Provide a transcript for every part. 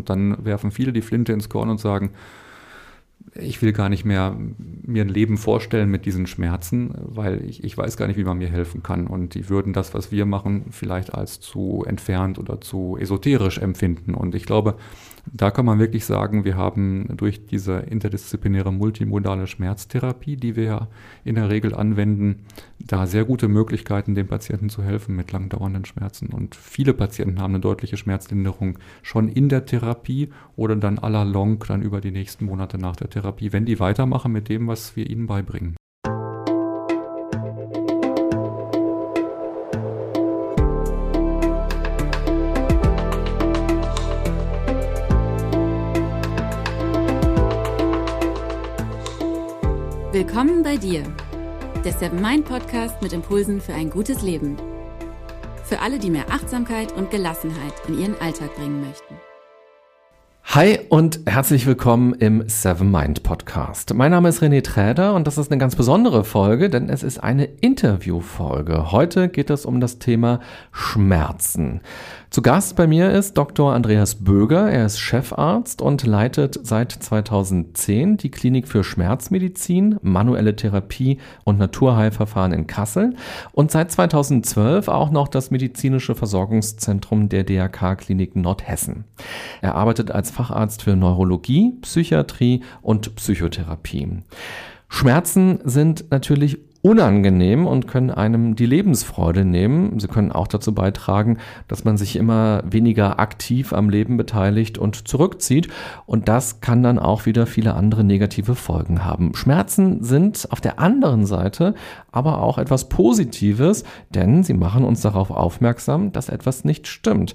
Und dann werfen viele die Flinte ins Korn und sagen, ich will gar nicht mehr mir ein Leben vorstellen mit diesen Schmerzen, weil ich, ich weiß gar nicht, wie man mir helfen kann. Und die würden das, was wir machen, vielleicht als zu entfernt oder zu esoterisch empfinden. Und ich glaube, da kann man wirklich sagen, wir haben durch diese interdisziplinäre multimodale Schmerztherapie, die wir ja in der Regel anwenden, da sehr gute Möglichkeiten, den Patienten zu helfen mit langdauernden Schmerzen. Und viele Patienten haben eine deutliche Schmerzlinderung schon in der Therapie oder dann à la longue dann über die nächsten Monate nach der Therapie, wenn die weitermachen mit dem, was wir ihnen beibringen. Willkommen bei dir, der Seven Mind Podcast mit Impulsen für ein gutes Leben. Für alle, die mehr Achtsamkeit und Gelassenheit in ihren Alltag bringen möchten. Hi und herzlich willkommen im Seven Mind Podcast. Mein Name ist René Träder und das ist eine ganz besondere Folge, denn es ist eine Interviewfolge. Heute geht es um das Thema Schmerzen. Zu Gast bei mir ist Dr. Andreas Böger. Er ist Chefarzt und leitet seit 2010 die Klinik für Schmerzmedizin, manuelle Therapie und Naturheilverfahren in Kassel und seit 2012 auch noch das medizinische Versorgungszentrum der DRK Klinik Nordhessen. Er arbeitet als Facharzt für Neurologie, Psychiatrie und Psychotherapie. Schmerzen sind natürlich unangenehm und können einem die Lebensfreude nehmen. Sie können auch dazu beitragen, dass man sich immer weniger aktiv am Leben beteiligt und zurückzieht. Und das kann dann auch wieder viele andere negative Folgen haben. Schmerzen sind auf der anderen Seite aber auch etwas Positives, denn sie machen uns darauf aufmerksam, dass etwas nicht stimmt.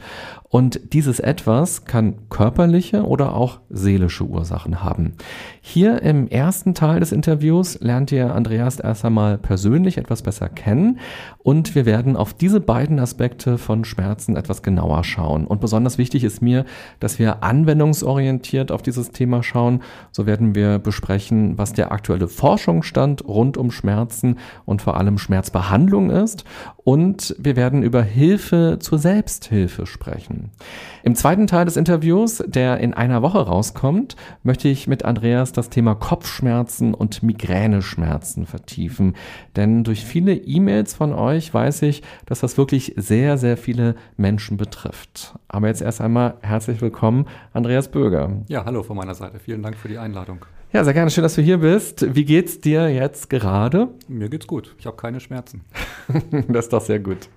Und dieses etwas kann körperliche oder auch seelische Ursachen haben. Hier im ersten Teil des Interviews lernt ihr Andreas erst einmal persönlich etwas besser kennen und wir werden auf diese beiden Aspekte von Schmerzen etwas genauer schauen. Und besonders wichtig ist mir, dass wir anwendungsorientiert auf dieses Thema schauen. So werden wir besprechen, was der aktuelle Forschungsstand rund um Schmerzen und vor allem Schmerzbehandlung ist. Und wir werden über Hilfe zur Selbsthilfe sprechen. Im zweiten Teil des Interviews, der in einer Woche rauskommt, möchte ich mit Andreas das Thema Kopfschmerzen und Migräneschmerzen vertiefen. Denn durch viele E-Mails von euch weiß ich, dass das wirklich sehr, sehr viele Menschen betrifft. Aber jetzt erst einmal herzlich willkommen, Andreas Böger. Ja, hallo von meiner Seite. Vielen Dank für die Einladung. Ja, sehr gerne. Schön, dass du hier bist. Wie geht's dir jetzt gerade? Mir geht's gut. Ich habe keine Schmerzen. das ist doch sehr gut.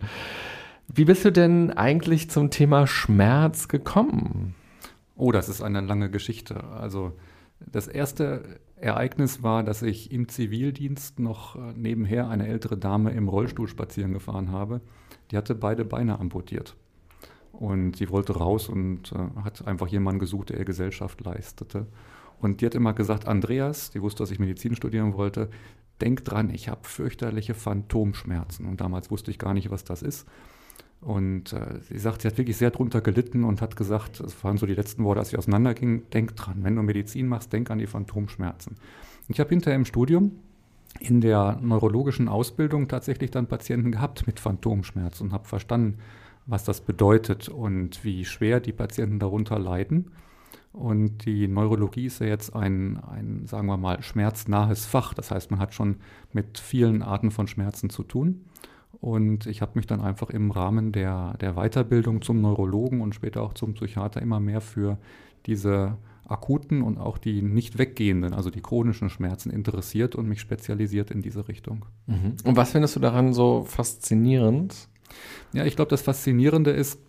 Wie bist du denn eigentlich zum Thema Schmerz gekommen? Oh, das ist eine lange Geschichte. Also das erste Ereignis war, dass ich im Zivildienst noch äh, nebenher eine ältere Dame im Rollstuhl spazieren gefahren habe. Die hatte beide Beine amputiert. Und sie wollte raus und äh, hat einfach jemanden gesucht, der ihr Gesellschaft leistete. Und die hat immer gesagt, Andreas, die wusste, dass ich Medizin studieren wollte, denk dran, ich habe fürchterliche Phantomschmerzen. Und damals wusste ich gar nicht, was das ist. Und äh, sie sagt, sie hat wirklich sehr drunter gelitten und hat gesagt, das waren so die letzten Worte, als sie auseinanderging, denk dran, wenn du Medizin machst, denk an die Phantomschmerzen. Ich habe hinterher im Studium in der neurologischen Ausbildung tatsächlich dann Patienten gehabt mit Phantomschmerzen und habe verstanden, was das bedeutet und wie schwer die Patienten darunter leiden. Und die Neurologie ist ja jetzt ein, ein, sagen wir mal, schmerznahes Fach. Das heißt, man hat schon mit vielen Arten von Schmerzen zu tun. Und ich habe mich dann einfach im Rahmen der, der Weiterbildung zum Neurologen und später auch zum Psychiater immer mehr für diese akuten und auch die nicht weggehenden, also die chronischen Schmerzen interessiert und mich spezialisiert in diese Richtung. Mhm. Und was findest du daran so faszinierend? Ja, ich glaube, das Faszinierende ist,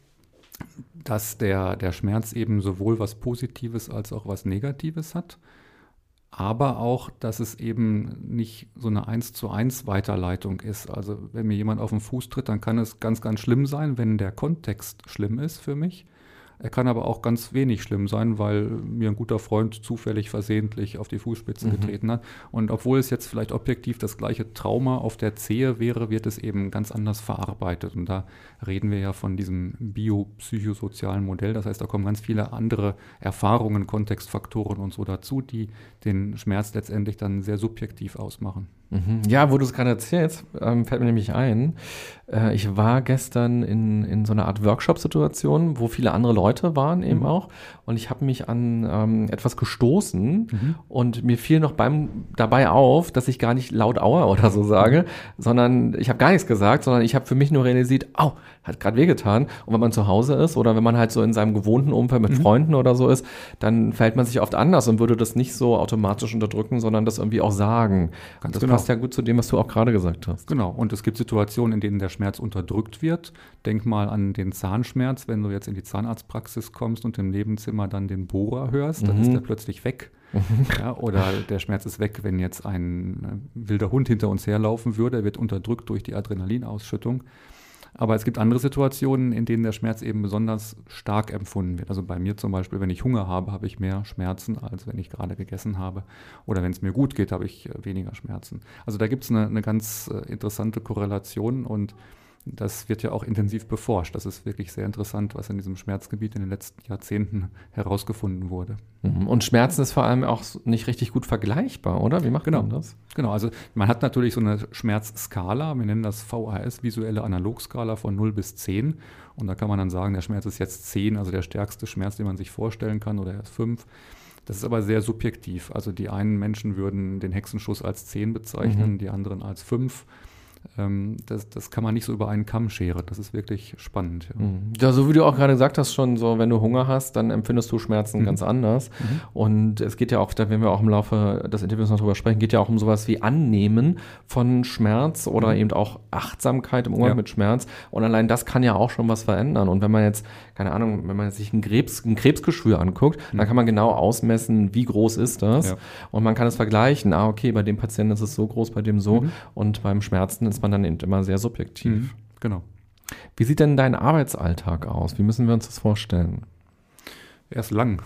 dass der, der Schmerz eben sowohl was Positives als auch was Negatives hat, aber auch, dass es eben nicht so eine eins zu eins Weiterleitung ist. Also wenn mir jemand auf den Fuß tritt, dann kann es ganz, ganz schlimm sein, wenn der Kontext schlimm ist für mich. Er kann aber auch ganz wenig schlimm sein, weil mir ein guter Freund zufällig versehentlich auf die Fußspitzen mhm. getreten hat. Und obwohl es jetzt vielleicht objektiv das gleiche Trauma auf der Zehe wäre, wird es eben ganz anders verarbeitet. Und da reden wir ja von diesem biopsychosozialen Modell. Das heißt, da kommen ganz viele andere Erfahrungen, Kontextfaktoren und so dazu, die den Schmerz letztendlich dann sehr subjektiv ausmachen. Mhm. Ja, wo du es gerade erzählst, ähm, fällt mir nämlich ein, äh, ich war gestern in, in so einer Art Workshop-Situation, wo viele andere Leute waren eben mhm. auch. Und ich habe mich an ähm, etwas gestoßen mhm. und mir fiel noch beim dabei auf, dass ich gar nicht laut Aua oder so sage, sondern ich habe gar nichts gesagt, sondern ich habe für mich nur realisiert, au, hat gerade wehgetan. Und wenn man zu Hause ist oder wenn man halt so in seinem gewohnten Umfeld mit mhm. Freunden oder so ist, dann fällt man sich oft anders und würde das nicht so automatisch unterdrücken, sondern das irgendwie auch sagen. Ganz das genau. Passt ja gut zu dem, was du auch gerade gesagt hast. Genau. Und es gibt Situationen, in denen der Schmerz unterdrückt wird. Denk mal an den Zahnschmerz, wenn du jetzt in die Zahnarztpraxis kommst und im Nebenzimmer dann den Bohrer hörst, dann mhm. ist der plötzlich weg. Ja, oder der Schmerz ist weg, wenn jetzt ein äh, wilder Hund hinter uns herlaufen würde. Er wird unterdrückt durch die Adrenalinausschüttung. Aber es gibt andere Situationen, in denen der Schmerz eben besonders stark empfunden wird. Also bei mir zum Beispiel, wenn ich Hunger habe, habe ich mehr Schmerzen, als wenn ich gerade gegessen habe. Oder wenn es mir gut geht, habe ich äh, weniger Schmerzen. Also da gibt es eine, eine ganz äh, interessante Korrelation und das wird ja auch intensiv beforscht. Das ist wirklich sehr interessant, was in diesem Schmerzgebiet in den letzten Jahrzehnten herausgefunden wurde. Mhm. Und Schmerzen ist vor allem auch nicht richtig gut vergleichbar, oder? Wie macht genau. man das? Genau, also man hat natürlich so eine Schmerzskala, wir nennen das VHS, visuelle Analogskala von 0 bis 10. Und da kann man dann sagen, der Schmerz ist jetzt 10, also der stärkste Schmerz, den man sich vorstellen kann, oder er ist 5. Das ist aber sehr subjektiv. Also die einen Menschen würden den Hexenschuss als 10 bezeichnen, mhm. die anderen als 5 ähm, das, das kann man nicht so über einen Kamm scheren. Das ist wirklich spannend. Ja. Mhm. ja, so wie du auch gerade gesagt hast, schon so, wenn du Hunger hast, dann empfindest du Schmerzen mhm. ganz anders. Mhm. Und es geht ja auch, da werden wir auch im Laufe des Interviews noch drüber sprechen, geht ja auch um sowas wie Annehmen von Schmerz oder mhm. eben auch Achtsamkeit im Umgang ja. mit Schmerz. Und allein das kann ja auch schon was verändern. Und wenn man jetzt, keine Ahnung, wenn man sich ein, Krebs, ein Krebsgeschwür anguckt, dann mhm. kann man genau ausmessen, wie groß ist das. Ja. Und man kann es vergleichen. Ah, okay, bei dem Patienten ist es so groß, bei dem so. Mhm. Und beim Schmerzen ist man dann eben immer sehr subjektiv. Mhm, genau. Wie sieht denn dein Arbeitsalltag aus? Wie müssen wir uns das vorstellen? Er ist lang.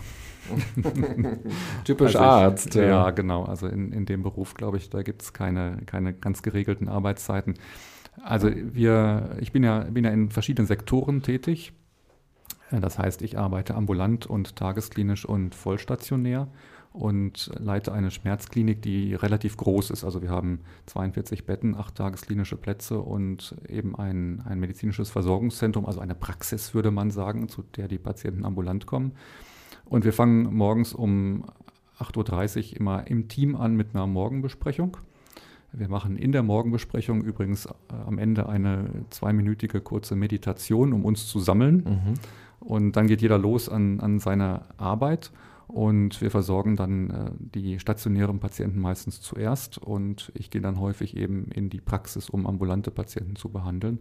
Typisch also ich, Arzt. Ja. ja, genau. Also in, in dem Beruf, glaube ich, da gibt es keine, keine ganz geregelten Arbeitszeiten. Also wir, ich bin ja, bin ja in verschiedenen Sektoren tätig. Das heißt, ich arbeite ambulant und tagesklinisch und vollstationär und leite eine Schmerzklinik, die relativ groß ist. Also wir haben 42 Betten, acht tagesklinische Plätze und eben ein, ein medizinisches Versorgungszentrum, also eine Praxis, würde man sagen, zu der die Patienten ambulant kommen. Und wir fangen morgens um 8.30 Uhr immer im Team an mit einer Morgenbesprechung. Wir machen in der Morgenbesprechung übrigens äh, am Ende eine zweiminütige kurze Meditation, um uns zu sammeln. Mhm. Und dann geht jeder los an, an seine Arbeit. Und wir versorgen dann äh, die stationären Patienten meistens zuerst und ich gehe dann häufig eben in die Praxis, um ambulante Patienten zu behandeln.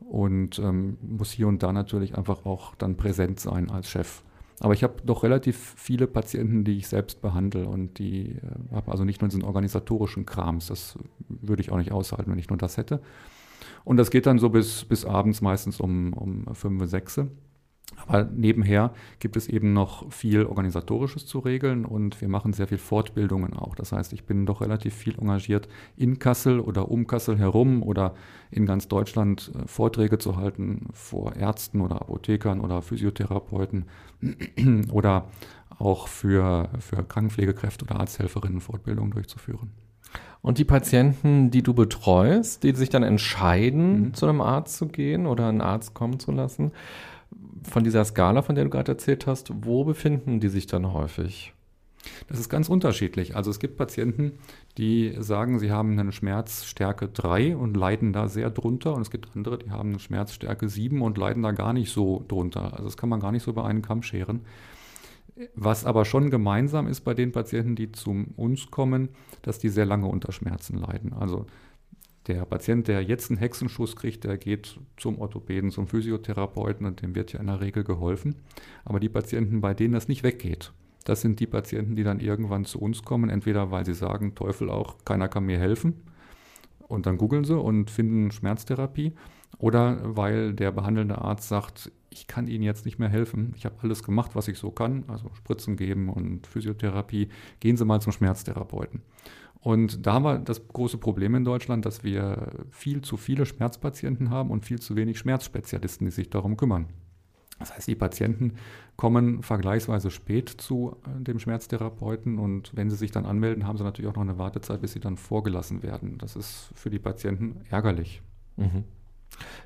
Und ähm, muss hier und da natürlich einfach auch dann präsent sein als Chef. Aber ich habe doch relativ viele Patienten, die ich selbst behandle und die äh, habe also nicht nur diesen organisatorischen Krams, das würde ich auch nicht aushalten, wenn ich nur das hätte. Und das geht dann so bis, bis abends meistens um, um 5, 6. Aber nebenher gibt es eben noch viel Organisatorisches zu regeln und wir machen sehr viel Fortbildungen auch. Das heißt, ich bin doch relativ viel engagiert in Kassel oder um Kassel herum oder in ganz Deutschland äh, Vorträge zu halten vor Ärzten oder Apothekern oder Physiotherapeuten oder auch für, für Krankenpflegekräfte oder Arzthelferinnen Fortbildungen durchzuführen. Und die Patienten, die du betreust, die sich dann entscheiden, mhm. zu einem Arzt zu gehen oder einen Arzt kommen zu lassen, von dieser Skala, von der du gerade erzählt hast, wo befinden die sich dann häufig? Das ist ganz unterschiedlich. Also es gibt Patienten, die sagen, sie haben eine Schmerzstärke 3 und leiden da sehr drunter. Und es gibt andere, die haben eine Schmerzstärke 7 und leiden da gar nicht so drunter. Also das kann man gar nicht so über einen Kamm scheren. Was aber schon gemeinsam ist bei den Patienten, die zu uns kommen, dass die sehr lange unter Schmerzen leiden. Also der Patient, der jetzt einen Hexenschuss kriegt, der geht zum Orthopäden, zum Physiotherapeuten und dem wird ja in der Regel geholfen. Aber die Patienten, bei denen das nicht weggeht, das sind die Patienten, die dann irgendwann zu uns kommen, entweder weil sie sagen, Teufel auch, keiner kann mir helfen. Und dann googeln sie und finden Schmerztherapie. Oder weil der behandelnde Arzt sagt, ich kann Ihnen jetzt nicht mehr helfen. Ich habe alles gemacht, was ich so kann, also Spritzen geben und Physiotherapie. Gehen Sie mal zum Schmerztherapeuten. Und da haben wir das große Problem in Deutschland, dass wir viel zu viele Schmerzpatienten haben und viel zu wenig Schmerzspezialisten, die sich darum kümmern. Das heißt, die Patienten kommen vergleichsweise spät zu äh, dem Schmerztherapeuten und wenn sie sich dann anmelden, haben sie natürlich auch noch eine Wartezeit, bis sie dann vorgelassen werden. Das ist für die Patienten ärgerlich. Mhm.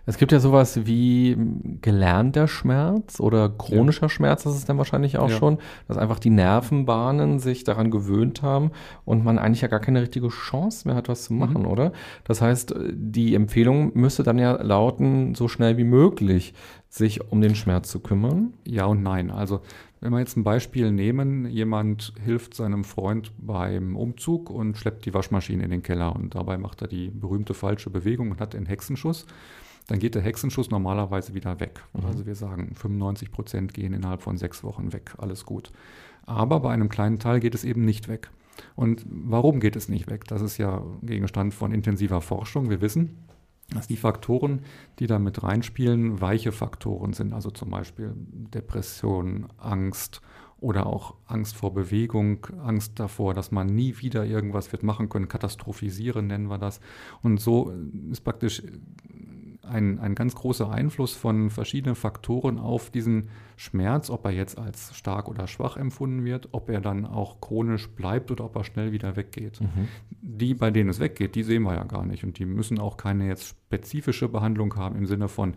Es gibt ja sowas wie gelernter Schmerz oder chronischer ja. Schmerz, das ist dann wahrscheinlich auch ja. schon, dass einfach die Nervenbahnen sich daran gewöhnt haben und man eigentlich ja gar keine richtige Chance mehr hat, was zu machen, mhm. oder? Das heißt, die Empfehlung müsste dann ja lauten, so schnell wie möglich sich um den Schmerz zu kümmern. Ja und nein. Also wenn wir jetzt ein Beispiel nehmen, jemand hilft seinem Freund beim Umzug und schleppt die Waschmaschine in den Keller und dabei macht er die berühmte falsche Bewegung und hat den Hexenschuss dann geht der Hexenschuss normalerweise wieder weg. Mhm. Also wir sagen, 95 Prozent gehen innerhalb von sechs Wochen weg, alles gut. Aber bei einem kleinen Teil geht es eben nicht weg. Und warum geht es nicht weg? Das ist ja Gegenstand von intensiver Forschung. Wir wissen, dass die Faktoren, die da mit reinspielen, weiche Faktoren sind. Also zum Beispiel Depression, Angst oder auch Angst vor Bewegung, Angst davor, dass man nie wieder irgendwas wird machen können, katastrophisieren nennen wir das. Und so ist praktisch ein, ein ganz großer Einfluss von verschiedenen Faktoren auf diesen Schmerz, ob er jetzt als stark oder schwach empfunden wird, ob er dann auch chronisch bleibt oder ob er schnell wieder weggeht. Mhm. Die, bei denen es weggeht, die sehen wir ja gar nicht und die müssen auch keine jetzt spezifische Behandlung haben im Sinne von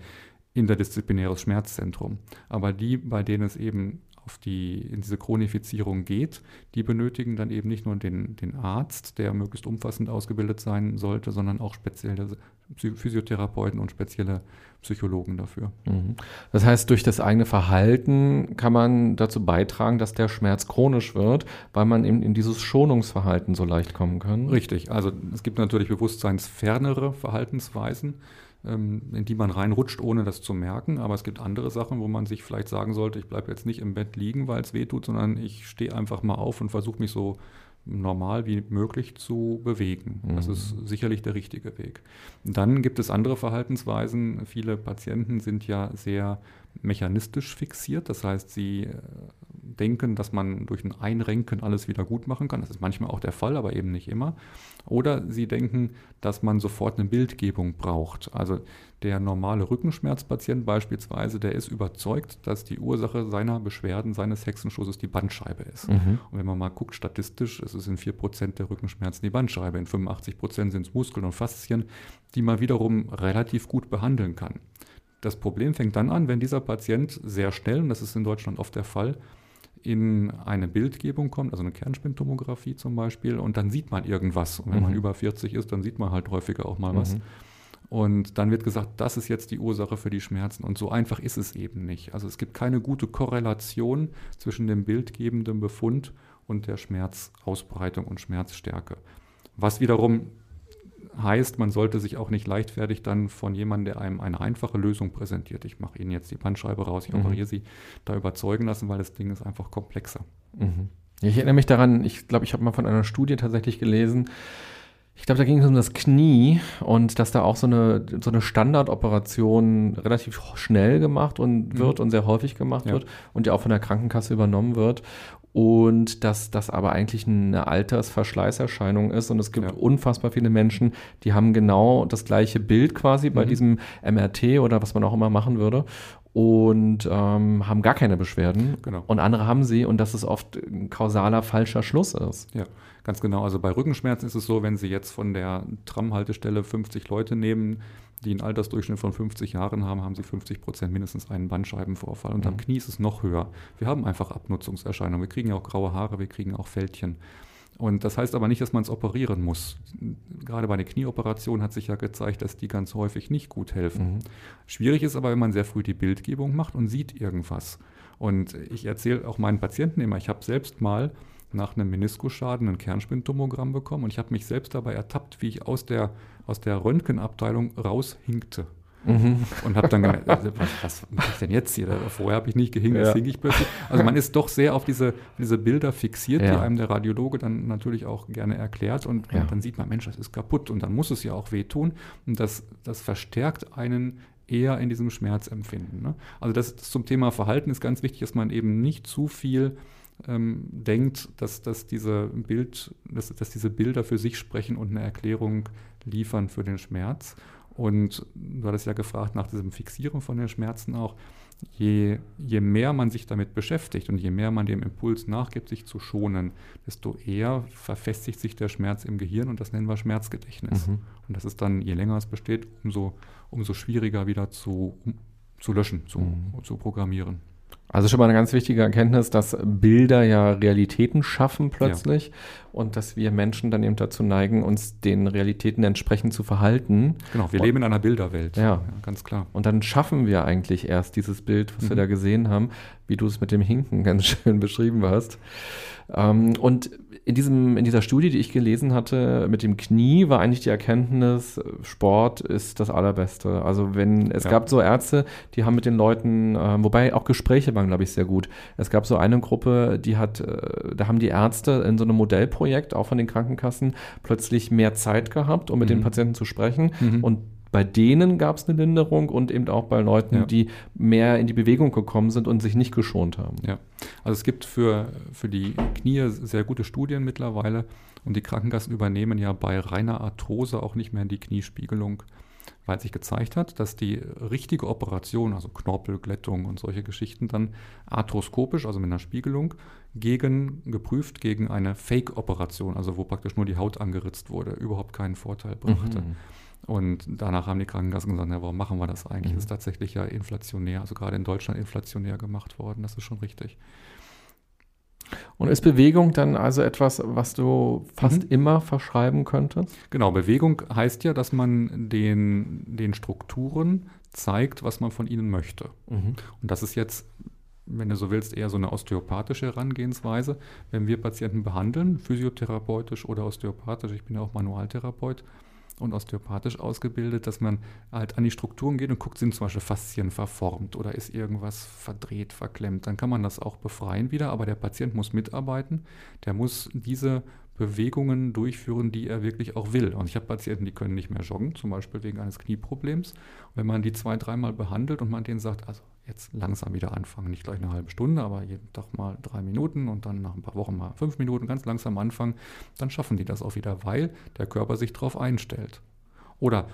interdisziplinäres Schmerzzentrum. Aber die, bei denen es eben auf die, in diese Chronifizierung geht, die benötigen dann eben nicht nur den, den Arzt, der möglichst umfassend ausgebildet sein sollte, sondern auch spezielle Physiotherapeuten und spezielle Psychologen dafür. Mhm. Das heißt, durch das eigene Verhalten kann man dazu beitragen, dass der Schmerz chronisch wird, weil man eben in dieses Schonungsverhalten so leicht kommen kann. Richtig. Also es gibt natürlich bewusstseinsfernere Verhaltensweisen in die man reinrutscht, ohne das zu merken. Aber es gibt andere Sachen, wo man sich vielleicht sagen sollte, ich bleibe jetzt nicht im Bett liegen, weil es weh tut, sondern ich stehe einfach mal auf und versuche mich so normal wie möglich zu bewegen. Das mhm. ist sicherlich der richtige Weg. Dann gibt es andere Verhaltensweisen. Viele Patienten sind ja sehr mechanistisch fixiert. Das heißt, sie äh, denken, dass man durch ein Einrenken alles wieder gut machen kann. Das ist manchmal auch der Fall, aber eben nicht immer. Oder sie denken, dass man sofort eine Bildgebung braucht. Also der normale Rückenschmerzpatient beispielsweise, der ist überzeugt, dass die Ursache seiner Beschwerden, seines Hexenschusses die Bandscheibe ist. Mhm. Und wenn man mal guckt, statistisch, ist es in 4% der Rückenschmerzen die Bandscheibe, in 85% sind es Muskeln und Faszien, die man wiederum relativ gut behandeln kann. Das Problem fängt dann an, wenn dieser Patient sehr schnell, und das ist in Deutschland oft der Fall, in eine Bildgebung kommt, also eine Kernspintomographie zum Beispiel, und dann sieht man irgendwas. Und wenn mhm. man über 40 ist, dann sieht man halt häufiger auch mal mhm. was. Und dann wird gesagt, das ist jetzt die Ursache für die Schmerzen. Und so einfach ist es eben nicht. Also es gibt keine gute Korrelation zwischen dem bildgebenden Befund und der Schmerzausbreitung und Schmerzstärke. Was wiederum heißt, man sollte sich auch nicht leichtfertig dann von jemandem, der einem eine einfache Lösung präsentiert, ich mache Ihnen jetzt die Bandscheibe raus, ich mhm. operiere Sie, da überzeugen lassen, weil das Ding ist einfach komplexer. Mhm. Ich erinnere mich daran, ich glaube, ich habe mal von einer Studie tatsächlich gelesen, ich glaube, da ging es um das Knie und dass da auch so eine, so eine Standardoperation relativ schnell gemacht und mhm. wird mhm. und sehr häufig gemacht ja. wird und ja auch von der Krankenkasse übernommen wird und dass das aber eigentlich eine Altersverschleißerscheinung ist und es gibt ja. unfassbar viele Menschen, die haben genau das gleiche Bild quasi bei mhm. diesem MRT oder was man auch immer machen würde und ähm, haben gar keine Beschwerden genau. und andere haben sie und dass es oft ein kausaler falscher Schluss ist. Ja, ganz genau. Also bei Rückenschmerzen ist es so, wenn Sie jetzt von der Tramhaltestelle 50 Leute nehmen, die einen Altersdurchschnitt von 50 Jahren haben, haben sie 50 Prozent mindestens einen Bandscheibenvorfall. Und mhm. am Knie ist es noch höher. Wir haben einfach Abnutzungserscheinungen. Wir kriegen ja auch graue Haare, wir kriegen auch Fältchen. Und das heißt aber nicht, dass man es operieren muss. Gerade bei einer Knieoperation hat sich ja gezeigt, dass die ganz häufig nicht gut helfen. Mhm. Schwierig ist aber, wenn man sehr früh die Bildgebung macht und sieht irgendwas. Und ich erzähle auch meinen Patienten immer, ich habe selbst mal nach einem Meniskusschaden ein Kernspintomogramm bekommen und ich habe mich selbst dabei ertappt, wie ich aus der, aus der Röntgenabteilung raushinkte. Mhm. Und habe dann gedacht, also, was, was mache ich denn jetzt hier? Vorher habe ich nicht gehinkt, jetzt ja. hing ich plötzlich. Also man ist doch sehr auf diese, diese Bilder fixiert, ja. die einem der Radiologe dann natürlich auch gerne erklärt. Und, ja. und, dann sieht man, Mensch, das ist kaputt. Und dann muss es ja auch wehtun. Und das, das verstärkt einen eher in diesem Schmerzempfinden. Ne? Also das, das zum Thema Verhalten ist ganz wichtig, dass man eben nicht zu viel ähm, denkt, dass, dass, diese Bild, dass, dass diese Bilder für sich sprechen und eine Erklärung liefern für den Schmerz. Und du hattest ja gefragt nach diesem Fixieren von den Schmerzen auch. je, je mehr man sich damit beschäftigt und je mehr man dem Impuls nachgibt, sich zu schonen, desto eher verfestigt sich der Schmerz im Gehirn und das nennen wir Schmerzgedächtnis. Mhm. Und das ist dann, je länger es besteht, umso, umso schwieriger wieder zu, um, zu löschen, zu, mhm. zu programmieren. Also schon mal eine ganz wichtige Erkenntnis, dass Bilder ja Realitäten schaffen plötzlich ja. und dass wir Menschen dann eben dazu neigen, uns den Realitäten entsprechend zu verhalten. Genau, wir und, leben in einer Bilderwelt. Ja. ja. ganz klar. Und dann schaffen wir eigentlich erst dieses Bild, was mhm. wir da gesehen haben, wie du es mit dem Hinken ganz schön beschrieben hast. Ähm, und in, diesem, in dieser Studie, die ich gelesen hatte, mit dem Knie, war eigentlich die Erkenntnis, Sport ist das Allerbeste. Also wenn, es ja. gab so Ärzte, die haben mit den Leuten, äh, wobei auch Gespräche waren, glaube ich, sehr gut. Es gab so eine Gruppe, die hat, äh, da haben die Ärzte in so einem Modellprojekt, auch von den Krankenkassen, plötzlich mehr Zeit gehabt, um mit mhm. den Patienten zu sprechen. Mhm. Und bei denen gab es eine Linderung und eben auch bei Leuten, ja. die mehr in die Bewegung gekommen sind und sich nicht geschont haben. Ja, also es gibt für, für die Knie sehr gute Studien mittlerweile und die Krankenkassen übernehmen ja bei reiner Arthrose auch nicht mehr die Kniespiegelung, weil sich gezeigt hat, dass die richtige Operation, also Knorpelglättung und solche Geschichten, dann arthroskopisch, also mit einer Spiegelung, gegen, geprüft gegen eine Fake-Operation, also wo praktisch nur die Haut angeritzt wurde, überhaupt keinen Vorteil brachte. Mhm. Und danach haben die Krankenkassen gesagt, na, warum machen wir das eigentlich? Mhm. Das ist tatsächlich ja inflationär, also gerade in Deutschland inflationär gemacht worden, das ist schon richtig. Und ist Bewegung dann also etwas, was du fast mhm. immer verschreiben könntest? Genau, Bewegung heißt ja, dass man den, den Strukturen zeigt, was man von ihnen möchte. Mhm. Und das ist jetzt, wenn du so willst, eher so eine osteopathische Herangehensweise. Wenn wir Patienten behandeln, physiotherapeutisch oder osteopathisch, ich bin ja auch Manualtherapeut, und osteopathisch ausgebildet, dass man halt an die Strukturen geht und guckt, sind zum Beispiel Faszien verformt oder ist irgendwas verdreht, verklemmt. Dann kann man das auch befreien wieder, aber der Patient muss mitarbeiten. Der muss diese Bewegungen durchführen, die er wirklich auch will. Und ich habe Patienten, die können nicht mehr joggen, zum Beispiel wegen eines Knieproblems. Und wenn man die zwei, dreimal behandelt und man denen sagt, also jetzt langsam wieder anfangen, nicht gleich eine halbe Stunde, aber jeden Tag mal drei Minuten und dann nach ein paar Wochen mal fünf Minuten, ganz langsam anfangen, dann schaffen die das auch wieder, weil der Körper sich darauf einstellt. Oder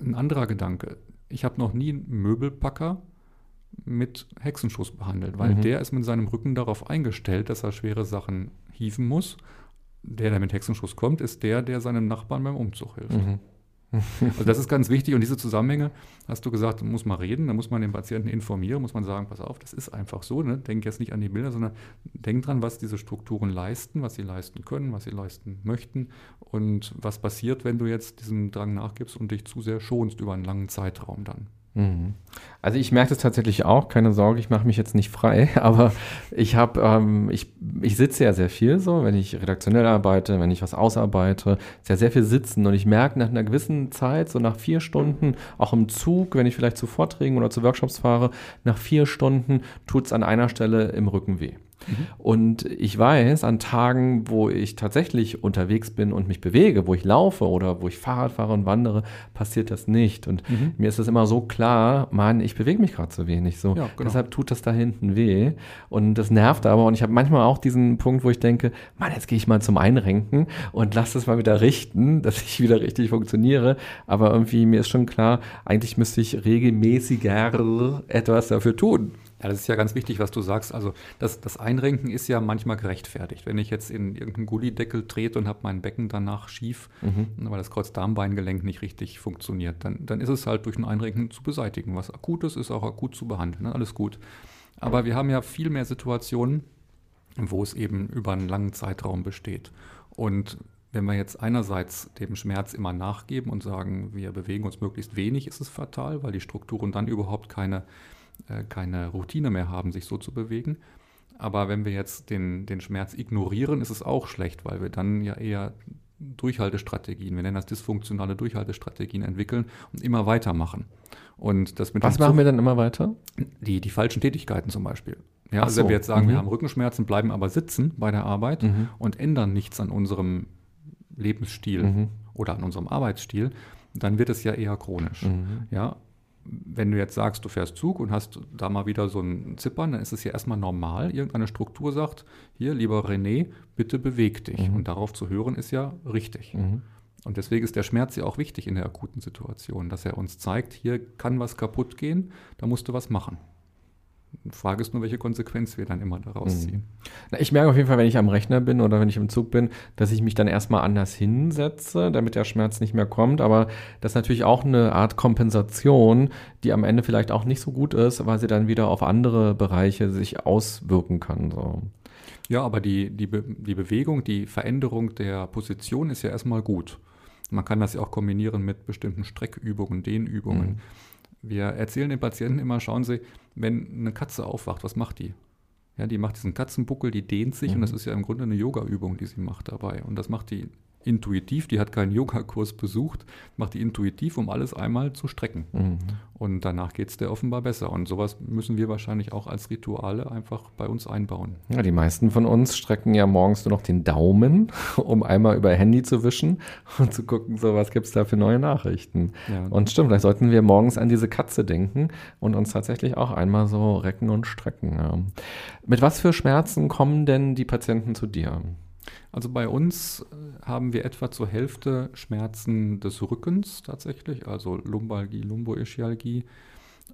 ein anderer Gedanke, ich habe noch nie einen Möbelpacker mit Hexenschuss behandelt, weil mhm. der ist mit seinem Rücken darauf eingestellt, dass er schwere Sachen hieven muss der, der mit Hexenschuss kommt, ist der, der seinem Nachbarn beim Umzug hilft. Mhm. Also das ist ganz wichtig und diese Zusammenhänge, hast du gesagt, muss man reden, da muss man den Patienten informieren, muss man sagen, pass auf, das ist einfach so, ne? denk jetzt nicht an die Bilder, sondern denk dran, was diese Strukturen leisten, was sie leisten können, was sie leisten möchten und was passiert, wenn du jetzt diesem Drang nachgibst und dich zu sehr schonst über einen langen Zeitraum dann. Mhm. Also ich merke das tatsächlich auch, keine Sorge, ich mache mich jetzt nicht frei, aber ich habe, ähm, ich, ich sitze ja sehr viel so, wenn ich redaktionell arbeite, wenn ich was ausarbeite, sehr, sehr viel sitzen und ich merke nach einer gewissen Zeit, so nach vier Stunden, auch im Zug, wenn ich vielleicht zu Vorträgen oder zu Workshops fahre, nach vier Stunden tut es an einer Stelle im Rücken weh. Mhm. Und ich weiß, an Tagen, wo ich tatsächlich unterwegs bin und mich bewege, wo ich laufe oder wo ich Fahrrad fahre und wandere, passiert das nicht. Und mhm. mir ist es immer so klar, Mann, ich bewege mich gerade zu wenig. So. Ja, genau. Deshalb tut das da hinten weh. Und das nervt aber. Und ich habe manchmal auch diesen Punkt, wo ich denke, Mann, jetzt gehe ich mal zum Einrenken und lass das mal wieder richten, dass ich wieder richtig funktioniere. Aber irgendwie mir ist schon klar, eigentlich müsste ich regelmäßiger etwas dafür tun. Ja, das ist ja ganz wichtig, was du sagst. Also das, das Einrenken ist ja manchmal gerechtfertigt. Wenn ich jetzt in irgendeinen Gullideckel trete und habe mein Becken danach schief, mhm. weil das Kreuzdarmbeingelenk nicht richtig funktioniert, dann, dann ist es halt durch ein Einrenken zu beseitigen. Was akut ist, ist auch akut zu behandeln. Ne? Alles gut. Aber wir haben ja viel mehr Situationen, wo es eben über einen langen Zeitraum besteht. Und wenn wir jetzt einerseits dem Schmerz immer nachgeben und sagen, wir bewegen uns möglichst wenig, ist es fatal, weil die Strukturen dann überhaupt keine keine Routine mehr haben, sich so zu bewegen. Aber wenn wir jetzt den, den Schmerz ignorieren, ist es auch schlecht, weil wir dann ja eher Durchhaltestrategien, wir nennen das dysfunktionale Durchhaltestrategien entwickeln und immer weitermachen. Und das mit Was machen wir dann immer weiter? Die, die falschen Tätigkeiten zum Beispiel. Ja, also so. wenn wir jetzt sagen, mhm. wir haben Rückenschmerzen, bleiben aber sitzen bei der Arbeit mhm. und ändern nichts an unserem Lebensstil mhm. oder an unserem Arbeitsstil, dann wird es ja eher chronisch. Mhm. Ja, wenn du jetzt sagst, du fährst Zug und hast da mal wieder so ein Zippern, dann ist es ja erstmal normal. Irgendeine Struktur sagt, hier, lieber René, bitte beweg dich. Mhm. Und darauf zu hören ist ja richtig. Mhm. Und deswegen ist der Schmerz ja auch wichtig in der akuten Situation, dass er uns zeigt, hier kann was kaputt gehen, da musst du was machen. Die Frage ist nur, welche Konsequenz wir dann immer daraus mhm. ziehen. Na, ich merke auf jeden Fall, wenn ich am Rechner bin oder wenn ich im Zug bin, dass ich mich dann erstmal anders hinsetze, damit der Schmerz nicht mehr kommt. Aber das ist natürlich auch eine Art Kompensation, die am Ende vielleicht auch nicht so gut ist, weil sie dann wieder auf andere Bereiche sich auswirken kann. So. Ja, aber die, die, Be die Bewegung, die Veränderung der Position ist ja erstmal gut. Man kann das ja auch kombinieren mit bestimmten Streckübungen, Dehnübungen. Mhm. Wir erzählen den Patienten immer, schauen Sie, wenn eine Katze aufwacht, was macht die? Ja, die macht diesen Katzenbuckel, die dehnt sich mhm. und das ist ja im Grunde eine Yoga-Übung, die sie macht dabei. Und das macht die intuitiv, die hat keinen Yogakurs besucht, macht die intuitiv, um alles einmal zu strecken. Mhm. Und danach geht es der offenbar besser. Und sowas müssen wir wahrscheinlich auch als Rituale einfach bei uns einbauen. Ja, die meisten von uns strecken ja morgens nur noch den Daumen, um einmal über Handy zu wischen und zu gucken, so was gibt es da für neue Nachrichten. Ja. Und stimmt, vielleicht sollten wir morgens an diese Katze denken und uns tatsächlich auch einmal so recken und strecken. Ja. Mit was für Schmerzen kommen denn die Patienten zu dir? Also bei uns äh, haben wir etwa zur Hälfte Schmerzen des Rückens tatsächlich, also Lumbalgie, Lumboischialgie.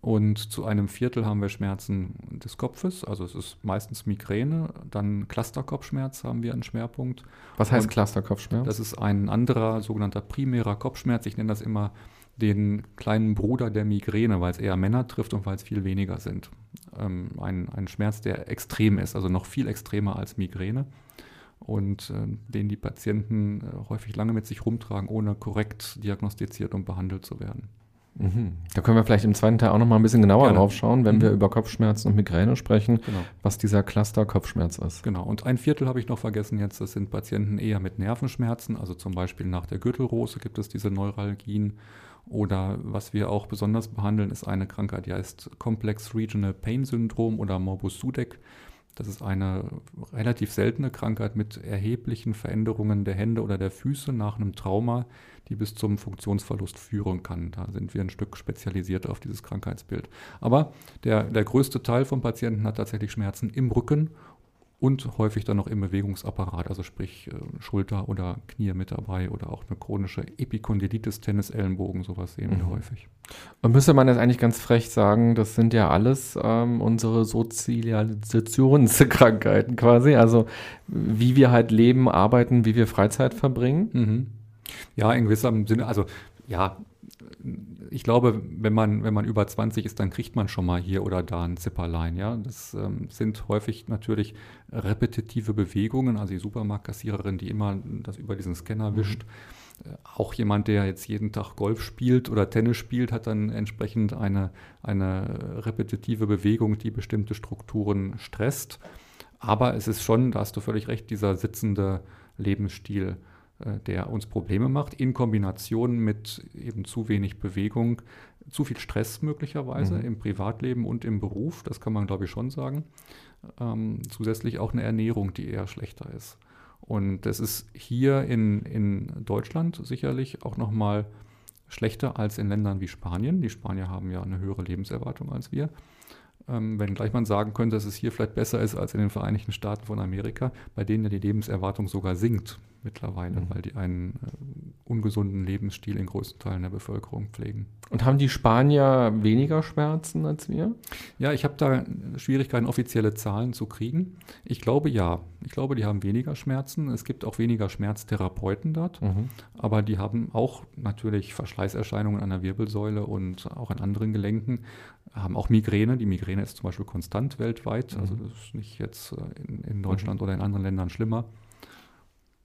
Und zu einem Viertel haben wir Schmerzen des Kopfes, also es ist meistens Migräne. Dann Clusterkopfschmerz haben wir einen Schwerpunkt. Was heißt Clusterkopfschmerz? Das ist ein anderer sogenannter primärer Kopfschmerz. Ich nenne das immer den kleinen Bruder der Migräne, weil es eher Männer trifft und weil es viel weniger sind. Ähm, ein, ein Schmerz, der extrem ist, also noch viel extremer als Migräne und äh, den die Patienten äh, häufig lange mit sich rumtragen, ohne korrekt diagnostiziert und behandelt zu werden. Mhm. Da können wir vielleicht im zweiten Teil auch noch mal ein bisschen genauer Gerne. drauf schauen, wenn mhm. wir über Kopfschmerzen und Migräne sprechen, genau. was dieser Cluster-Kopfschmerz ist. Genau, und ein Viertel habe ich noch vergessen jetzt, das sind Patienten eher mit Nervenschmerzen, also zum Beispiel nach der Gürtelrose gibt es diese Neuralgien oder was wir auch besonders behandeln, ist eine Krankheit, die heißt Complex Regional Pain Syndrom oder Morbus Sudeck. Das ist eine relativ seltene Krankheit mit erheblichen Veränderungen der Hände oder der Füße nach einem Trauma, die bis zum Funktionsverlust führen kann. Da sind wir ein Stück spezialisiert auf dieses Krankheitsbild. Aber der, der größte Teil von Patienten hat tatsächlich Schmerzen im Rücken und häufig dann noch im Bewegungsapparat, also sprich äh, Schulter oder Knie mit dabei oder auch eine chronische Epikondylitis, Tennisellenbogen, sowas sehen wir mhm. häufig. Und müsste man jetzt eigentlich ganz frech sagen, das sind ja alles ähm, unsere Sozialisationskrankheiten quasi, also wie wir halt leben, arbeiten, wie wir Freizeit verbringen. Mhm. Ja, in gewissem Sinne, also ja, ich glaube, wenn man, wenn man über 20 ist, dann kriegt man schon mal hier oder da ein Zipperlein. Ja? Das ähm, sind häufig natürlich repetitive Bewegungen, also die Supermarktkassiererin, die immer das über diesen Scanner mhm. wischt. Mhm. Auch jemand, der jetzt jeden Tag Golf spielt oder Tennis spielt, hat dann entsprechend eine, eine repetitive Bewegung, die bestimmte Strukturen stresst. Aber es ist schon, da hast du völlig recht, dieser sitzende Lebensstil der uns Probleme macht, in Kombination mit eben zu wenig Bewegung, zu viel Stress möglicherweise mhm. im Privatleben und im Beruf, das kann man glaube ich schon sagen. Ähm, zusätzlich auch eine Ernährung, die eher schlechter ist. Und das ist hier in, in Deutschland sicherlich auch nochmal schlechter als in Ländern wie Spanien. Die Spanier haben ja eine höhere Lebenserwartung als wir. Ähm, wenngleich man sagen könnte, dass es hier vielleicht besser ist als in den Vereinigten Staaten von Amerika, bei denen ja die Lebenserwartung sogar sinkt mittlerweile, mhm. weil die einen äh, ungesunden Lebensstil in größten Teilen der Bevölkerung pflegen. Und haben die Spanier weniger Schmerzen als wir? Ja, ich habe da Schwierigkeiten, offizielle Zahlen zu kriegen. Ich glaube ja. Ich glaube, die haben weniger Schmerzen. Es gibt auch weniger Schmerztherapeuten dort, mhm. aber die haben auch natürlich Verschleißerscheinungen an der Wirbelsäule und auch an anderen Gelenken, haben auch Migräne. Die Migräne ist zum Beispiel konstant weltweit, also mhm. das ist nicht jetzt äh, in, in Deutschland mhm. oder in anderen Ländern schlimmer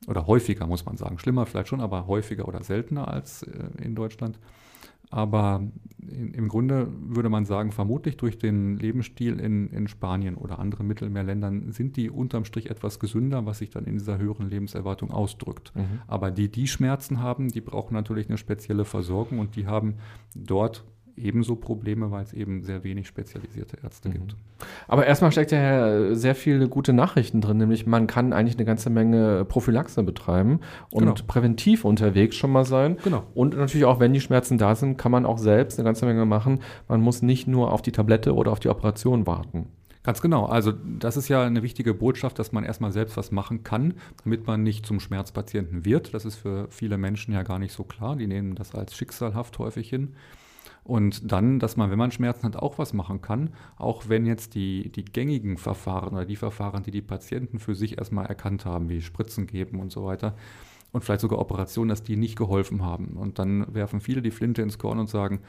oder häufiger, muss man sagen. Schlimmer vielleicht schon, aber häufiger oder seltener als äh, in Deutschland. Aber in, im Grunde würde man sagen, vermutlich durch den Lebensstil in, in Spanien oder anderen Mittelmeerländern sind die unterm Strich etwas gesünder, was sich dann in dieser höheren Lebenserwartung ausdrückt. Mhm. Aber die, die Schmerzen haben, die brauchen natürlich eine spezielle Versorgung und die haben dort ebenso Probleme, weil es eben sehr wenig spezialisierte Ärzte mhm. gibt. Aber erstmal steckt ja sehr viele gute Nachrichten drin, nämlich man kann eigentlich eine ganze Menge Prophylaxe betreiben und genau. präventiv unterwegs schon mal sein. Genau. Und natürlich auch, wenn die Schmerzen da sind, kann man auch selbst eine ganze Menge machen. Man muss nicht nur auf die Tablette oder auf die Operation warten. Ganz genau. Also das ist ja eine wichtige Botschaft, dass man erstmal selbst was machen kann, damit man nicht zum Schmerzpatienten wird. Das ist für viele Menschen ja gar nicht so klar. Die nehmen das als schicksalhaft häufig hin. Und dann, dass man, wenn man Schmerzen hat, auch was machen kann, auch wenn jetzt die, die gängigen Verfahren oder die Verfahren, die die Patienten für sich erstmal erkannt haben, wie Spritzen geben und so weiter, und vielleicht sogar Operationen, dass die nicht geholfen haben. Und dann werfen viele die Flinte ins Korn und sagen,